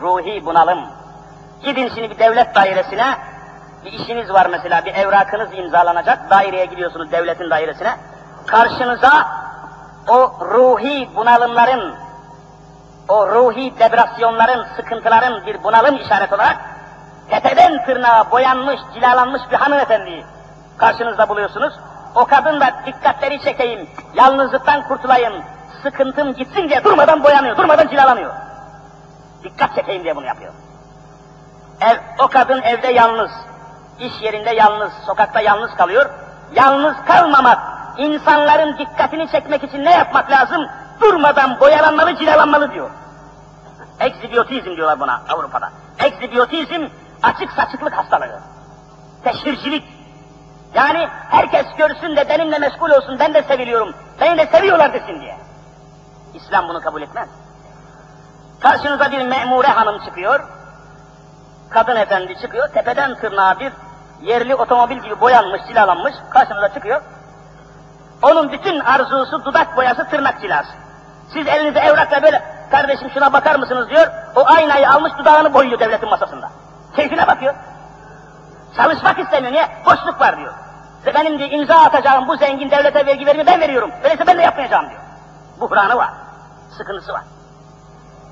Ruhi bunalım. Gidin şimdi bir devlet dairesine, bir işiniz var mesela, bir evrakınız imzalanacak, daireye gidiyorsunuz devletin dairesine. Karşınıza o ruhi bunalımların, o ruhi depresyonların, sıkıntıların bir bunalım işaret olarak tepeden tırnağa boyanmış, cilalanmış bir hanımefendiyi karşınızda buluyorsunuz. O kadın da dikkatleri çekeyim, yalnızlıktan kurtulayım, sıkıntım gitsin diye durmadan boyanıyor, durmadan cilalanıyor. Dikkat çekeyim diye bunu yapıyor. Ev, o kadın evde yalnız, iş yerinde yalnız, sokakta yalnız kalıyor. Yalnız kalmamak, insanların dikkatini çekmek için ne yapmak lazım? Durmadan boyalanmalı, cilalanmalı diyor. Egzibiyotizm diyorlar buna Avrupa'da. Egzibiyotizm açık saçıklık hastalığı. Teşhircilik. Yani herkes görsün de benimle meşgul olsun, ben de seviliyorum, beni de seviyorlar desin diye. İslam bunu kabul etmez. Karşınıza bir memure hanım çıkıyor, kadın efendi çıkıyor, tepeden tırnağa bir yerli otomobil gibi boyanmış, cilalanmış, karşınıza çıkıyor. Onun bütün arzusu dudak boyası, tırnak cilası. Siz elinize evrakla böyle, kardeşim şuna bakar mısınız diyor, o aynayı almış dudağını boyuyor devletin masasında. Keyfine bakıyor. Çalışmak istemiyor, niye? Boşluk var diyor. İşte benim diye imza atacağım bu zengin devlete vergi verimi ben veriyorum. Öyleyse ben de yapmayacağım diyor. Buhranı var, sıkıntısı var.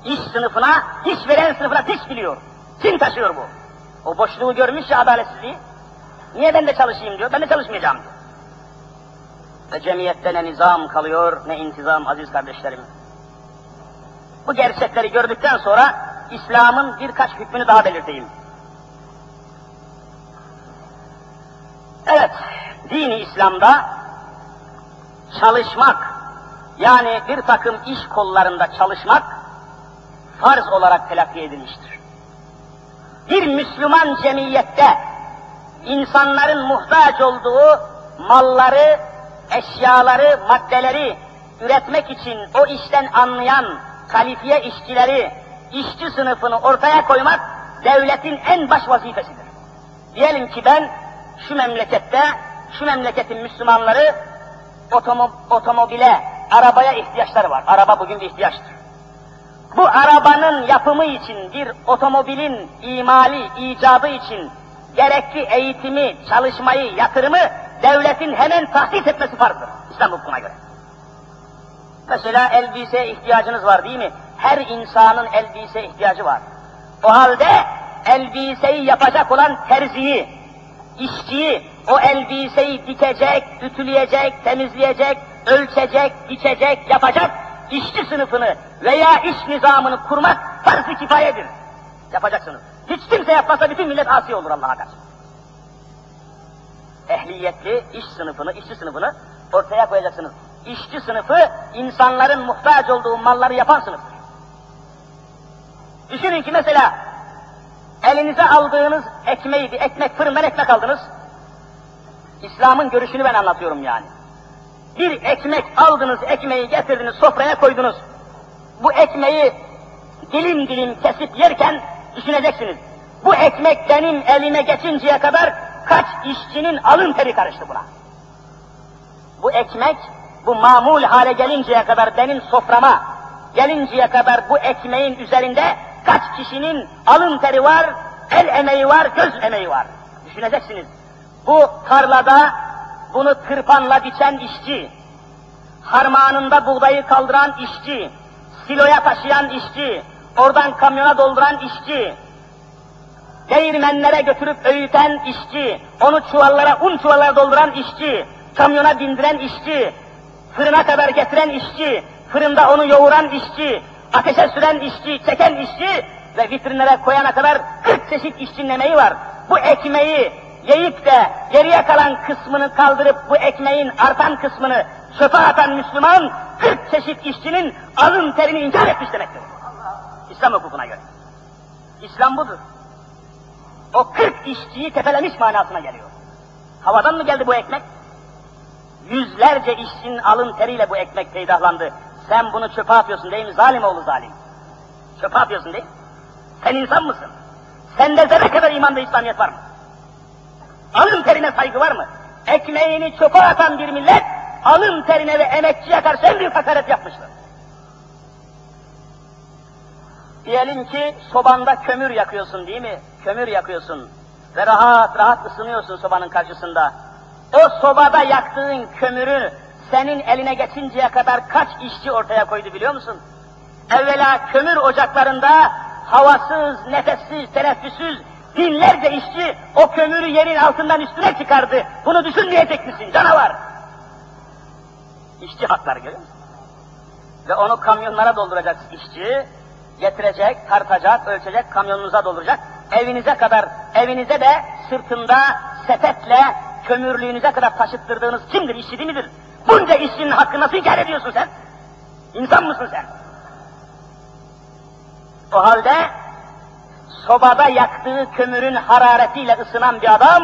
İş sınıfına, iş veren sınıfına diş biliyor. Kim taşıyor bu? O boşluğu görmüş ya adaletsizliği. Niye ben de çalışayım diyor, ben de çalışmayacağım diyor. Ve cemiyette ne nizam kalıyor, ne intizam aziz kardeşlerim. Bu gerçekleri gördükten sonra İslam'ın birkaç hükmünü daha belirteyim. Evet, dini İslam'da çalışmak, yani bir takım iş kollarında çalışmak farz olarak telakki edilmiştir. Bir Müslüman cemiyette insanların muhtaç olduğu malları, eşyaları, maddeleri üretmek için o işten anlayan kalifiye işçileri, işçi sınıfını ortaya koymak devletin en baş vazifesidir. Diyelim ki ben şu memlekette, şu memleketin Müslümanları otomo otomobile, arabaya ihtiyaçları var. Araba bugün bir ihtiyaçtır. Bu arabanın yapımı için, bir otomobilin imali, icadı için gerekli eğitimi, çalışmayı, yatırımı devletin hemen tahsis etmesi farzdır. İslam hukukuna göre. Mesela elbise ihtiyacınız var değil mi? Her insanın elbise ihtiyacı var. O halde elbiseyi yapacak olan terziyi, işçiyi, o elbiseyi dikecek, ütüleyecek, temizleyecek, ölçecek, biçecek, yapacak işçi sınıfını veya iş nizamını kurmak farz-ı kifayedir. Yapacaksınız. Hiç kimse yapmasa bütün millet asi olur Allah'a karşı. Ehliyetli iş sınıfını, işçi sınıfını ortaya koyacaksınız. İşçi sınıfı insanların muhtaç olduğu malları yapan sınıftır. Düşünün ki mesela elinize aldığınız ekmeği, bir ekmek, fırından ekmek aldınız. İslam'ın görüşünü ben anlatıyorum yani. Bir ekmek aldınız, ekmeği getirdiniz, sofraya koydunuz. Bu ekmeği dilim dilim kesip yerken düşüneceksiniz. Bu ekmek benim elime geçinceye kadar kaç işçinin alın teri karıştı buna. Bu ekmek, bu mamul hale gelinceye kadar benim soframa gelinceye kadar bu ekmeğin üzerinde kaç kişinin alın teri var, el emeği var, göz emeği var. Düşüneceksiniz. Bu tarlada bunu tırpanla biçen işçi, harmanında buğdayı kaldıran işçi, siloya taşıyan işçi, oradan kamyona dolduran işçi, değirmenlere götürüp öğüten işçi, onu çuvallara, un çuvallara dolduran işçi, kamyona bindiren işçi, fırına kadar getiren işçi, fırında onu yoğuran işçi, ateşe süren işçi, çeken işçi ve vitrinlere koyana kadar 40 çeşit işçinin emeği var. Bu ekmeği yiyip de geriye kalan kısmını kaldırıp bu ekmeğin artan kısmını çöpe atan Müslüman 40 çeşit işçinin alın terini inkar etmiş demektir. İslam hukukuna göre. İslam budur. O 40 işçiyi tepelemiş manasına geliyor. Havadan mı geldi bu ekmek? Yüzlerce işçinin alın teriyle bu ekmek peydahlandı. Sen bunu çöpe atıyorsun değil mi? Zalim oğlu zalim. Çöpe atıyorsun değil mi? Sen insan mısın? Sende zerre kadar iman ve İslamiyet var mı? Alın terine saygı var mı? Ekmeğini çöpe atan bir millet, alın terine ve emekçiye karşı en büyük hakaret yapmıştır. Diyelim ki sobanda kömür yakıyorsun değil mi? Kömür yakıyorsun ve rahat rahat ısınıyorsun sobanın karşısında. O sobada yaktığın kömürü senin eline geçinceye kadar kaç işçi ortaya koydu biliyor musun? Evvela kömür ocaklarında havasız, nefessiz, teneffüssüz binlerce işçi o kömürü yerin altından üstüne çıkardı. Bunu düşünmeyecek misin canavar? İşçi hakları görüyor musun? Ve onu kamyonlara dolduracak işçi, getirecek, tartacak, ölçecek, kamyonunuza dolduracak. Evinize kadar, evinize de sırtında sepetle kömürlüğünüze kadar taşıttırdığınız kimdir, işçi değil midir? Bunca işçinin hakkını nasıl inkar ediyorsun sen? İnsan mısın sen? O halde sobada yaktığı kömürün hararetiyle ısınan bir adam,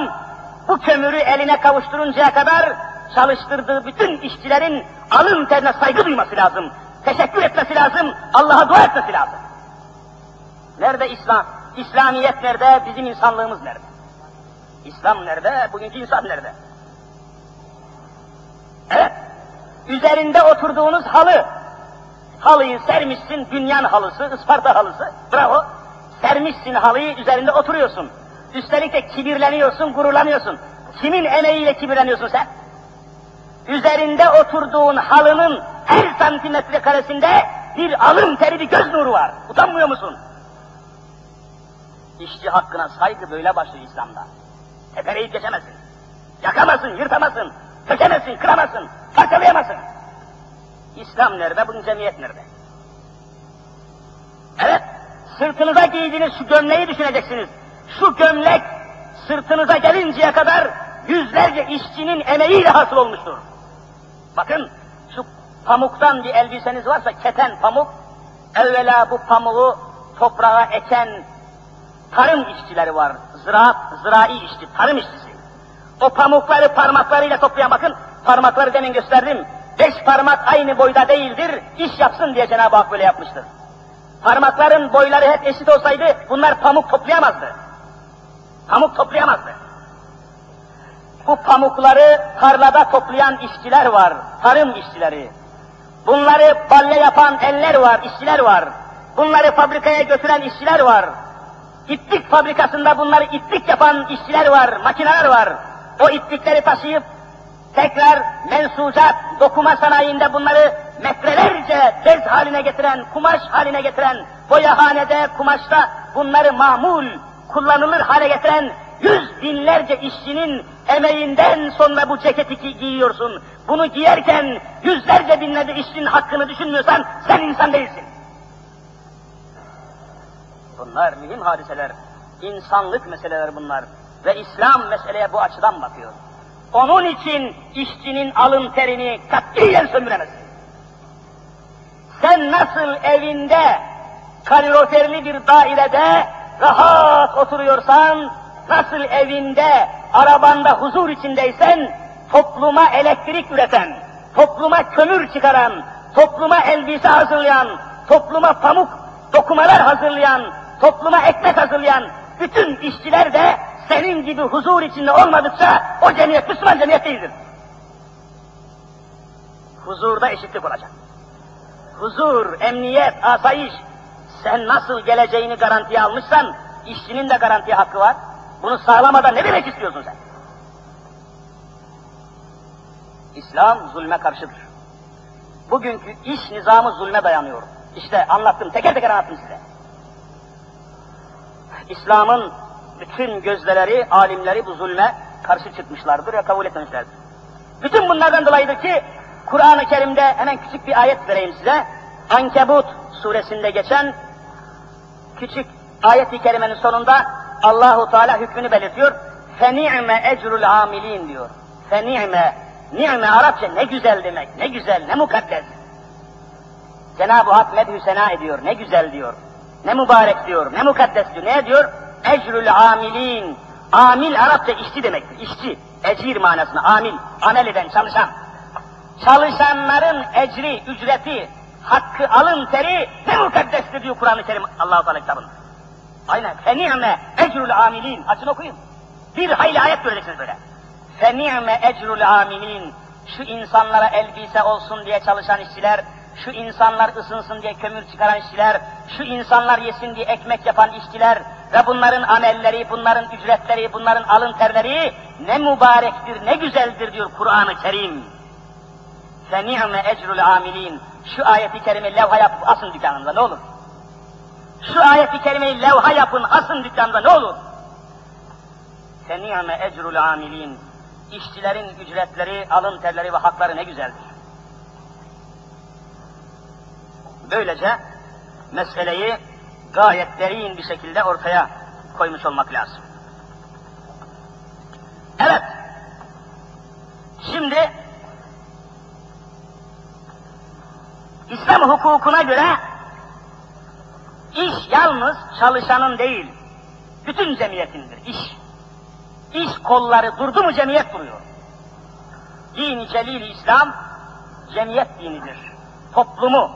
bu kömürü eline kavuşturuncaya kadar çalıştırdığı bütün işçilerin alın terine saygı duyması lazım. Teşekkür etmesi lazım, Allah'a dua etmesi lazım. Nerede İslam? İslamiyet nerede? Bizim insanlığımız nerede? İslam nerede? Bugünkü insan nerede? Üzerinde oturduğunuz halı, halıyı sermişsin, dünyan halısı, Isparta halısı, bravo. Sermişsin halıyı, üzerinde oturuyorsun. Üstelik de kibirleniyorsun, gururlanıyorsun. Kimin emeğiyle kibirleniyorsun sen? Üzerinde oturduğun halının her santimetre karesinde bir alın teri, bir göz nuru var. Utanmıyor musun? İşçi hakkına saygı böyle başlıyor İslam'da. Tepereyi geçemezsin. Yakamazsın, yırtamazsın, sökemezsin, kıramazsın, parçalayamazsın. İslam nerede, bunun cemiyet nerede? Evet, sırtınıza giydiğiniz şu gömleği düşüneceksiniz. Şu gömlek sırtınıza gelinceye kadar yüzlerce işçinin emeğiyle hasıl olmuştur. Bakın, şu pamuktan bir elbiseniz varsa, keten pamuk, evvela bu pamuğu toprağa eken tarım işçileri var. Ziraat, zirai işçi, tarım işçisi. O pamukları parmaklarıyla toplayan bakın, parmakları demin gösterdim. Beş parmak aynı boyda değildir, iş yapsın diye Cenab-ı Hak böyle yapmıştır. Parmakların boyları hep eşit olsaydı bunlar pamuk toplayamazdı. Pamuk toplayamazdı. Bu pamukları tarlada toplayan işçiler var, tarım işçileri. Bunları balle yapan eller var, işçiler var. Bunları fabrikaya götüren işçiler var. İplik fabrikasında bunları iplik yapan işçiler var, makineler var. O iplikleri taşıyıp tekrar mensucat, dokuma sanayinde bunları metrelerce bez haline getiren, kumaş haline getiren, boyahanede, kumaşta bunları mamul, kullanılır hale getiren yüz binlerce işçinin emeğinden sonra bu ceketi giyiyorsun. Bunu giyerken yüzlerce binlerce işçinin hakkını düşünmüyorsan sen insan değilsin. Bunlar mühim hadiseler. İnsanlık meseleleri bunlar. Ve İslam meseleye bu açıdan bakıyor. Onun için işçinin alın terini katiyen sömüremezsin. Sen nasıl evinde kaloriferli bir dairede rahat oturuyorsan, nasıl evinde, arabanda huzur içindeysen, topluma elektrik üreten, topluma kömür çıkaran, topluma elbise hazırlayan, topluma pamuk dokumalar hazırlayan, topluma ekmek hazırlayan bütün işçiler de senin gibi huzur içinde olmadıkça o cemiyet Müslüman cemiyet değildir. Huzurda eşitlik olacak. Huzur, emniyet, asayiş, sen nasıl geleceğini garantiye almışsan, işçinin de garantiye hakkı var. Bunu sağlamadan ne demek istiyorsun sen? İslam zulme karşıdır. Bugünkü iş nizamı zulme dayanıyor. İşte anlattım, teker teker anlattım size. İslam'ın bütün gözdeleri, alimleri bu zulme karşı çıkmışlardır ve kabul etmemişlerdir. Bütün bunlardan dolayıdır ki Kur'an-ı Kerim'de hemen küçük bir ayet vereyim size. Ankebut suresinde geçen küçük ayet-i kerimenin sonunda Allahu Teala hükmünü belirtiyor. Feni'me ecrul amilin diyor. Feni'me, ni'me Arapça ne güzel demek, ne güzel, ne mukaddes. Cenab-ı Hak medhü sena ediyor, ne güzel diyor. Ne mübarek diyor, ne mukaddes diyor. Ne diyor? Ecrül amilin. Amil Arapça işçi demektir, işçi. Ecir manasına, amil, amel eden, çalışan. Çalışanların ecri, ücreti, hakkı, alın teri ne mukaddestir diyor Kur'an-ı Kerim Allah-u Teala kitabında. Aynen. Feni'me ecrül amilin. Açın okuyun. Bir hayli ayet göreceksiniz böyle. Feni'me ecrül amilin. Şu insanlara elbise olsun diye çalışan işçiler, şu insanlar ısınsın diye kömür çıkaran işçiler, şu insanlar yesin diye ekmek yapan işçiler ve bunların amelleri, bunların ücretleri, bunların alın terleri ne mübarektir, ne güzeldir diyor Kur'an-ı Kerim. فَنِعْمَ ecrul amilin. Şu ayeti kerime levha yapıp asın dükkanınıza ne olur. Şu ayeti kerimeyi levha yapın, asın dükkanınıza ne olur. فَنِعْمَ ecrul amilin. İşçilerin ücretleri, alın terleri ve hakları ne güzeldir. Böylece meseleyi gayet derin bir şekilde ortaya koymuş olmak lazım. Evet. Şimdi İslam hukukuna göre iş yalnız çalışanın değil, bütün cemiyetindir iş. İş kolları durdu mu cemiyet duruyor. Dini celil İslam cemiyet dinidir. Toplumu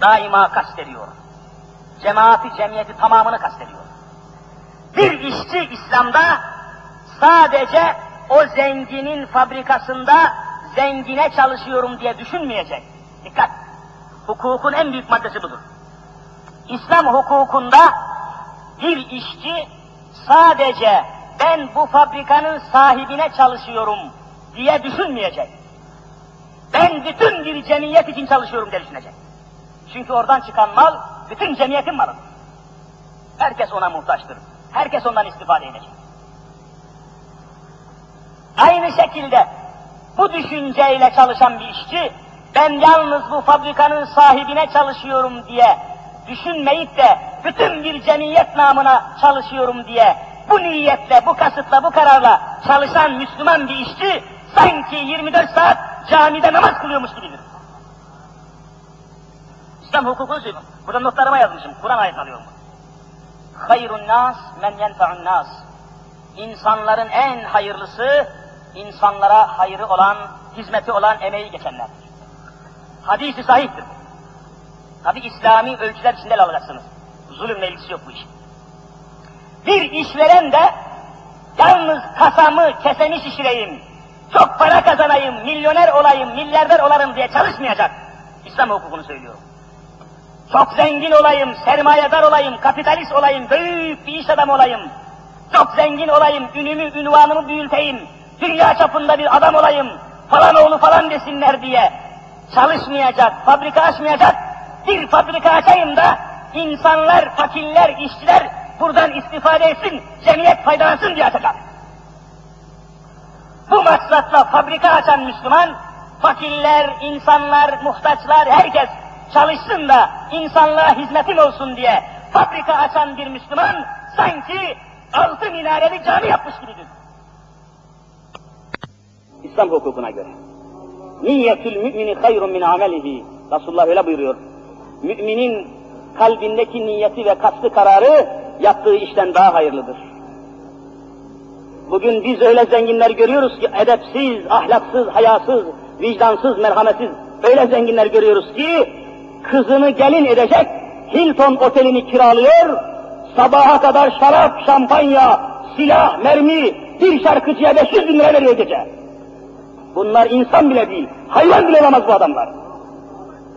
daima kastediyor. Cemaati, cemiyeti tamamını kastediyor. Bir işçi İslam'da sadece o zenginin fabrikasında zengine çalışıyorum diye düşünmeyecek. Dikkat! Hukukun en büyük maddesi budur. İslam hukukunda bir işçi sadece ben bu fabrikanın sahibine çalışıyorum diye düşünmeyecek. Ben bütün bir cemiyet için çalışıyorum diye düşünecek. Çünkü oradan çıkan mal bütün cemiyetin malıdır. Herkes ona muhtaçtır. Herkes ondan istifade edecek. Aynı şekilde bu düşünceyle çalışan bir işçi ben yalnız bu fabrikanın sahibine çalışıyorum diye düşünmeyip de bütün bir cemiyet namına çalışıyorum diye bu niyetle, bu kasıtla, bu kararla çalışan Müslüman bir işçi sanki 24 saat camide namaz kılıyormuş gibidir. İslam hukukunu söylüyorum. Burada notlarıma yazmışım. Kur'an ayet alıyorum. Hayrun nas men yenfa'un nas. İnsanların en hayırlısı, insanlara hayrı olan, hizmeti olan emeği geçenlerdir. Hadisi sahihtir. Tabi İslami ölçüler içinde alacaksınız. Zulümle ilgisi yok bu iş. Bir işveren de yalnız kasamı, kesemi şişireyim, çok para kazanayım, milyoner olayım, milyarder olarım diye çalışmayacak. İslam hukukunu söylüyorum. Çok zengin olayım, sermayedar olayım, kapitalist olayım, büyük bir iş adamı olayım. Çok zengin olayım, ünümü, ünvanımı büyüteyim, dünya çapında bir adam olayım, falan oğlu falan desinler diye çalışmayacak, fabrika açmayacak, bir fabrika açayım da insanlar, fakirler, işçiler buradan istifade etsin, cemiyet faydalansın diye açacak. Bu maksatla fabrika açan Müslüman, fakirler, insanlar, muhtaçlar, herkes çalışsın da insanlığa hizmetim olsun diye fabrika açan bir Müslüman sanki altı minareli cami yapmış gibidir. İslam hukukuna göre. Niyetül mümini hayrun min amelihi. Resulullah öyle buyuruyor. Müminin kalbindeki niyeti ve kastı kararı yaptığı işten daha hayırlıdır. Bugün biz öyle zenginler görüyoruz ki edepsiz, ahlaksız, hayasız, vicdansız, merhametsiz öyle zenginler görüyoruz ki kızını gelin edecek Hilton otelini kiralıyor, sabaha kadar şarap, şampanya, silah, mermi, bir şarkıcıya 500 bin lira veriyor gece. Bunlar insan bile değil, hayvan bile olamaz bu adamlar.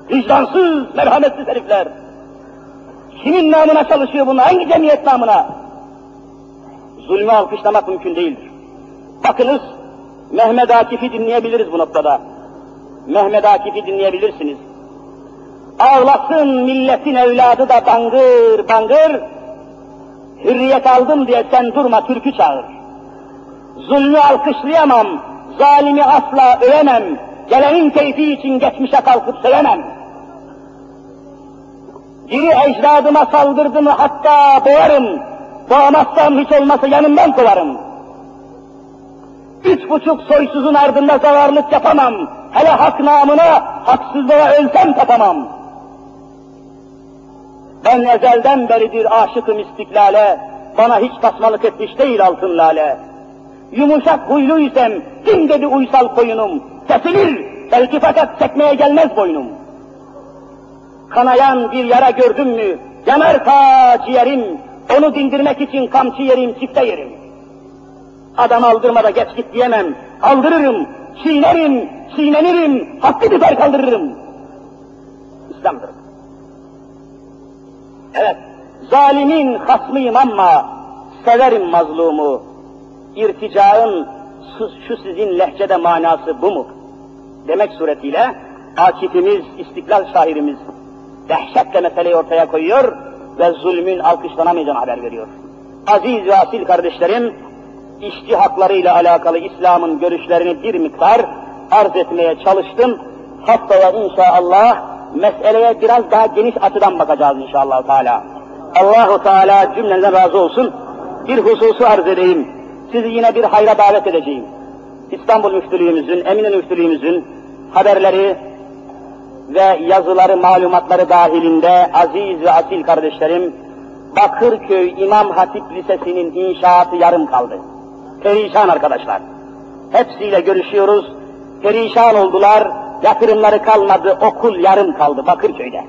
Vicdansız, merhametsiz herifler. Kimin namına çalışıyor bunlar, hangi cemiyet namına? Zulmü alkışlamak mümkün değildir. Bakınız, Mehmet Akif'i dinleyebiliriz bu noktada. Mehmet Akif'i dinleyebilirsiniz. Ağlasın milletin evladı da bangır bangır, hürriyet aldım diye sen durma türkü çağır. Zulmü alkışlayamam, zalimi asla övemem, gelenin keyfi için geçmişe kalkıp söylemem. Biri ecdadıma saldırdı mı hatta boğarım, boğamazsam hiç olmasa yanımdan kovarım. Üç buçuk soysuzun ardında zavarlık yapamam, hele hak namına haksızlığa ölsem tapamam. Ben ezelden beridir aşıkım istiklale, bana hiç basmalık etmiş değil altın lale. Yumuşak huyluysam, kim dedi uysal koyunum, kesilir, belki fakat çekmeye gelmez boynum. Kanayan bir yara gördüm mü, yanar ta ciğerim, onu dindirmek için kamçı yerim, çifte yerim. Adam aldırmada geç git diyemem, aldırırım, çiğnerim, çiğnenirim, hakkı biber kaldırırım. İslam'dır. Evet, zalimin hasmıyım ama severim mazlumu. İrticaın şu, sizin lehçede manası bu mu? Demek suretiyle Akif'imiz, istiklal şairimiz dehşetle meseleyi ortaya koyuyor ve zulmün alkışlanamayacağını haber veriyor. Aziz ve asil kardeşlerim, işçi haklarıyla alakalı İslam'ın görüşlerini bir miktar arz etmeye çalıştım. Haftaya inşallah meseleye biraz daha geniş açıdan bakacağız inşallah Teala. Allahu Teala cümlenden razı olsun. Bir hususu arz edeyim. Sizi yine bir hayra davet edeceğim. İstanbul Müftülüğümüzün, Eminönü Müftülüğümüzün haberleri ve yazıları, malumatları dahilinde aziz ve asil kardeşlerim, Bakırköy İmam Hatip Lisesi'nin inşaatı yarım kaldı. Perişan arkadaşlar. Hepsiyle görüşüyoruz, perişan oldular, yatırımları kalmadı, okul yarım kaldı Bakırköy'de.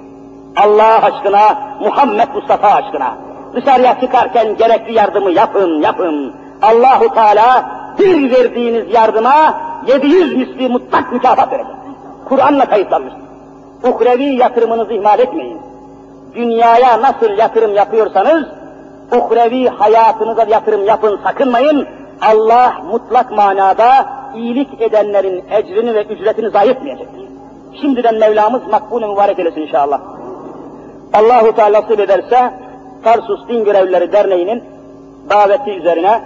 Allah aşkına, Muhammed Mustafa aşkına, dışarıya çıkarken gerekli yardımı yapın, yapın. Allahu Teala bir verdiğiniz yardıma 700 misli mutlak mükafat verecek. Kur'an'la kayıtlanmış. Uhrevi yatırımınızı ihmal etmeyin. Dünyaya nasıl yatırım yapıyorsanız, uhrevi hayatınıza yatırım yapın, sakınmayın. Allah mutlak manada iyilik edenlerin ecrini ve ücretini zayi etmeyecektir. Şimdiden Mevlamız makbul mübarek eylesin inşallah. Allahu Teala nasip ederse Tarsus Din Görevlileri Derneği'nin daveti üzerine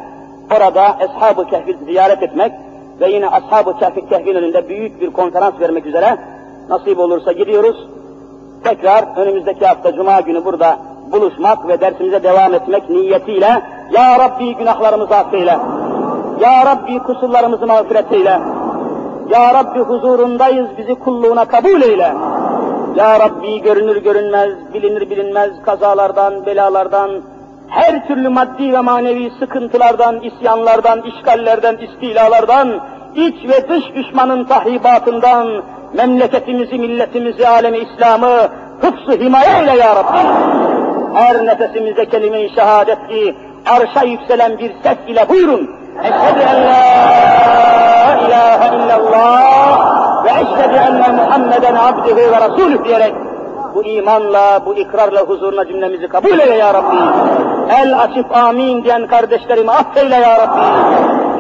orada Ashab-ı Kehf'i ziyaret etmek ve yine Ashab-ı Kehf'in önünde büyük bir konferans vermek üzere nasip olursa gidiyoruz. Tekrar önümüzdeki hafta Cuma günü burada buluşmak ve dersimize devam etmek niyetiyle Ya Rabbi günahlarımızı affeyle. Ya Rabbi kusurlarımızı mağfiret eyle. Ya Rabbi huzurundayız bizi kulluğuna kabul eyle. Ya Rabbi görünür görünmez, bilinir bilinmez kazalardan, belalardan, her türlü maddi ve manevi sıkıntılardan, isyanlardan, işgallerden, istilalardan, iç ve dış düşmanın tahribatından, memleketimizi, milletimizi, alemi İslam'ı hıfzı himaye eyle ya Rabbi. Her nefesimizde kelime-i şehadet ki, arşa yükselen bir ses ile buyurun. Eşhedü en la ilahe illallah ve eşhedü enne Muhammeden abdühü ve rasulüh diyerek bu imanla, bu ikrarla huzuruna cümlemizi kabul eyle ya Rabbi. El açıp amin diyen kardeşlerimi affeyle ya Rabbi.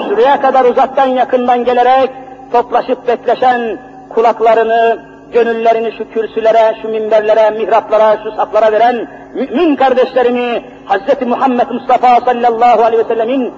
Şuraya kadar uzaktan yakından gelerek toplaşıp bekleşen kulaklarını, gönüllerini şu kürsülere, şu minberlere, mihraplara, şu saflara veren mümin kardeşlerimi Hz. Muhammed Mustafa sallallahu aleyhi ve sellemin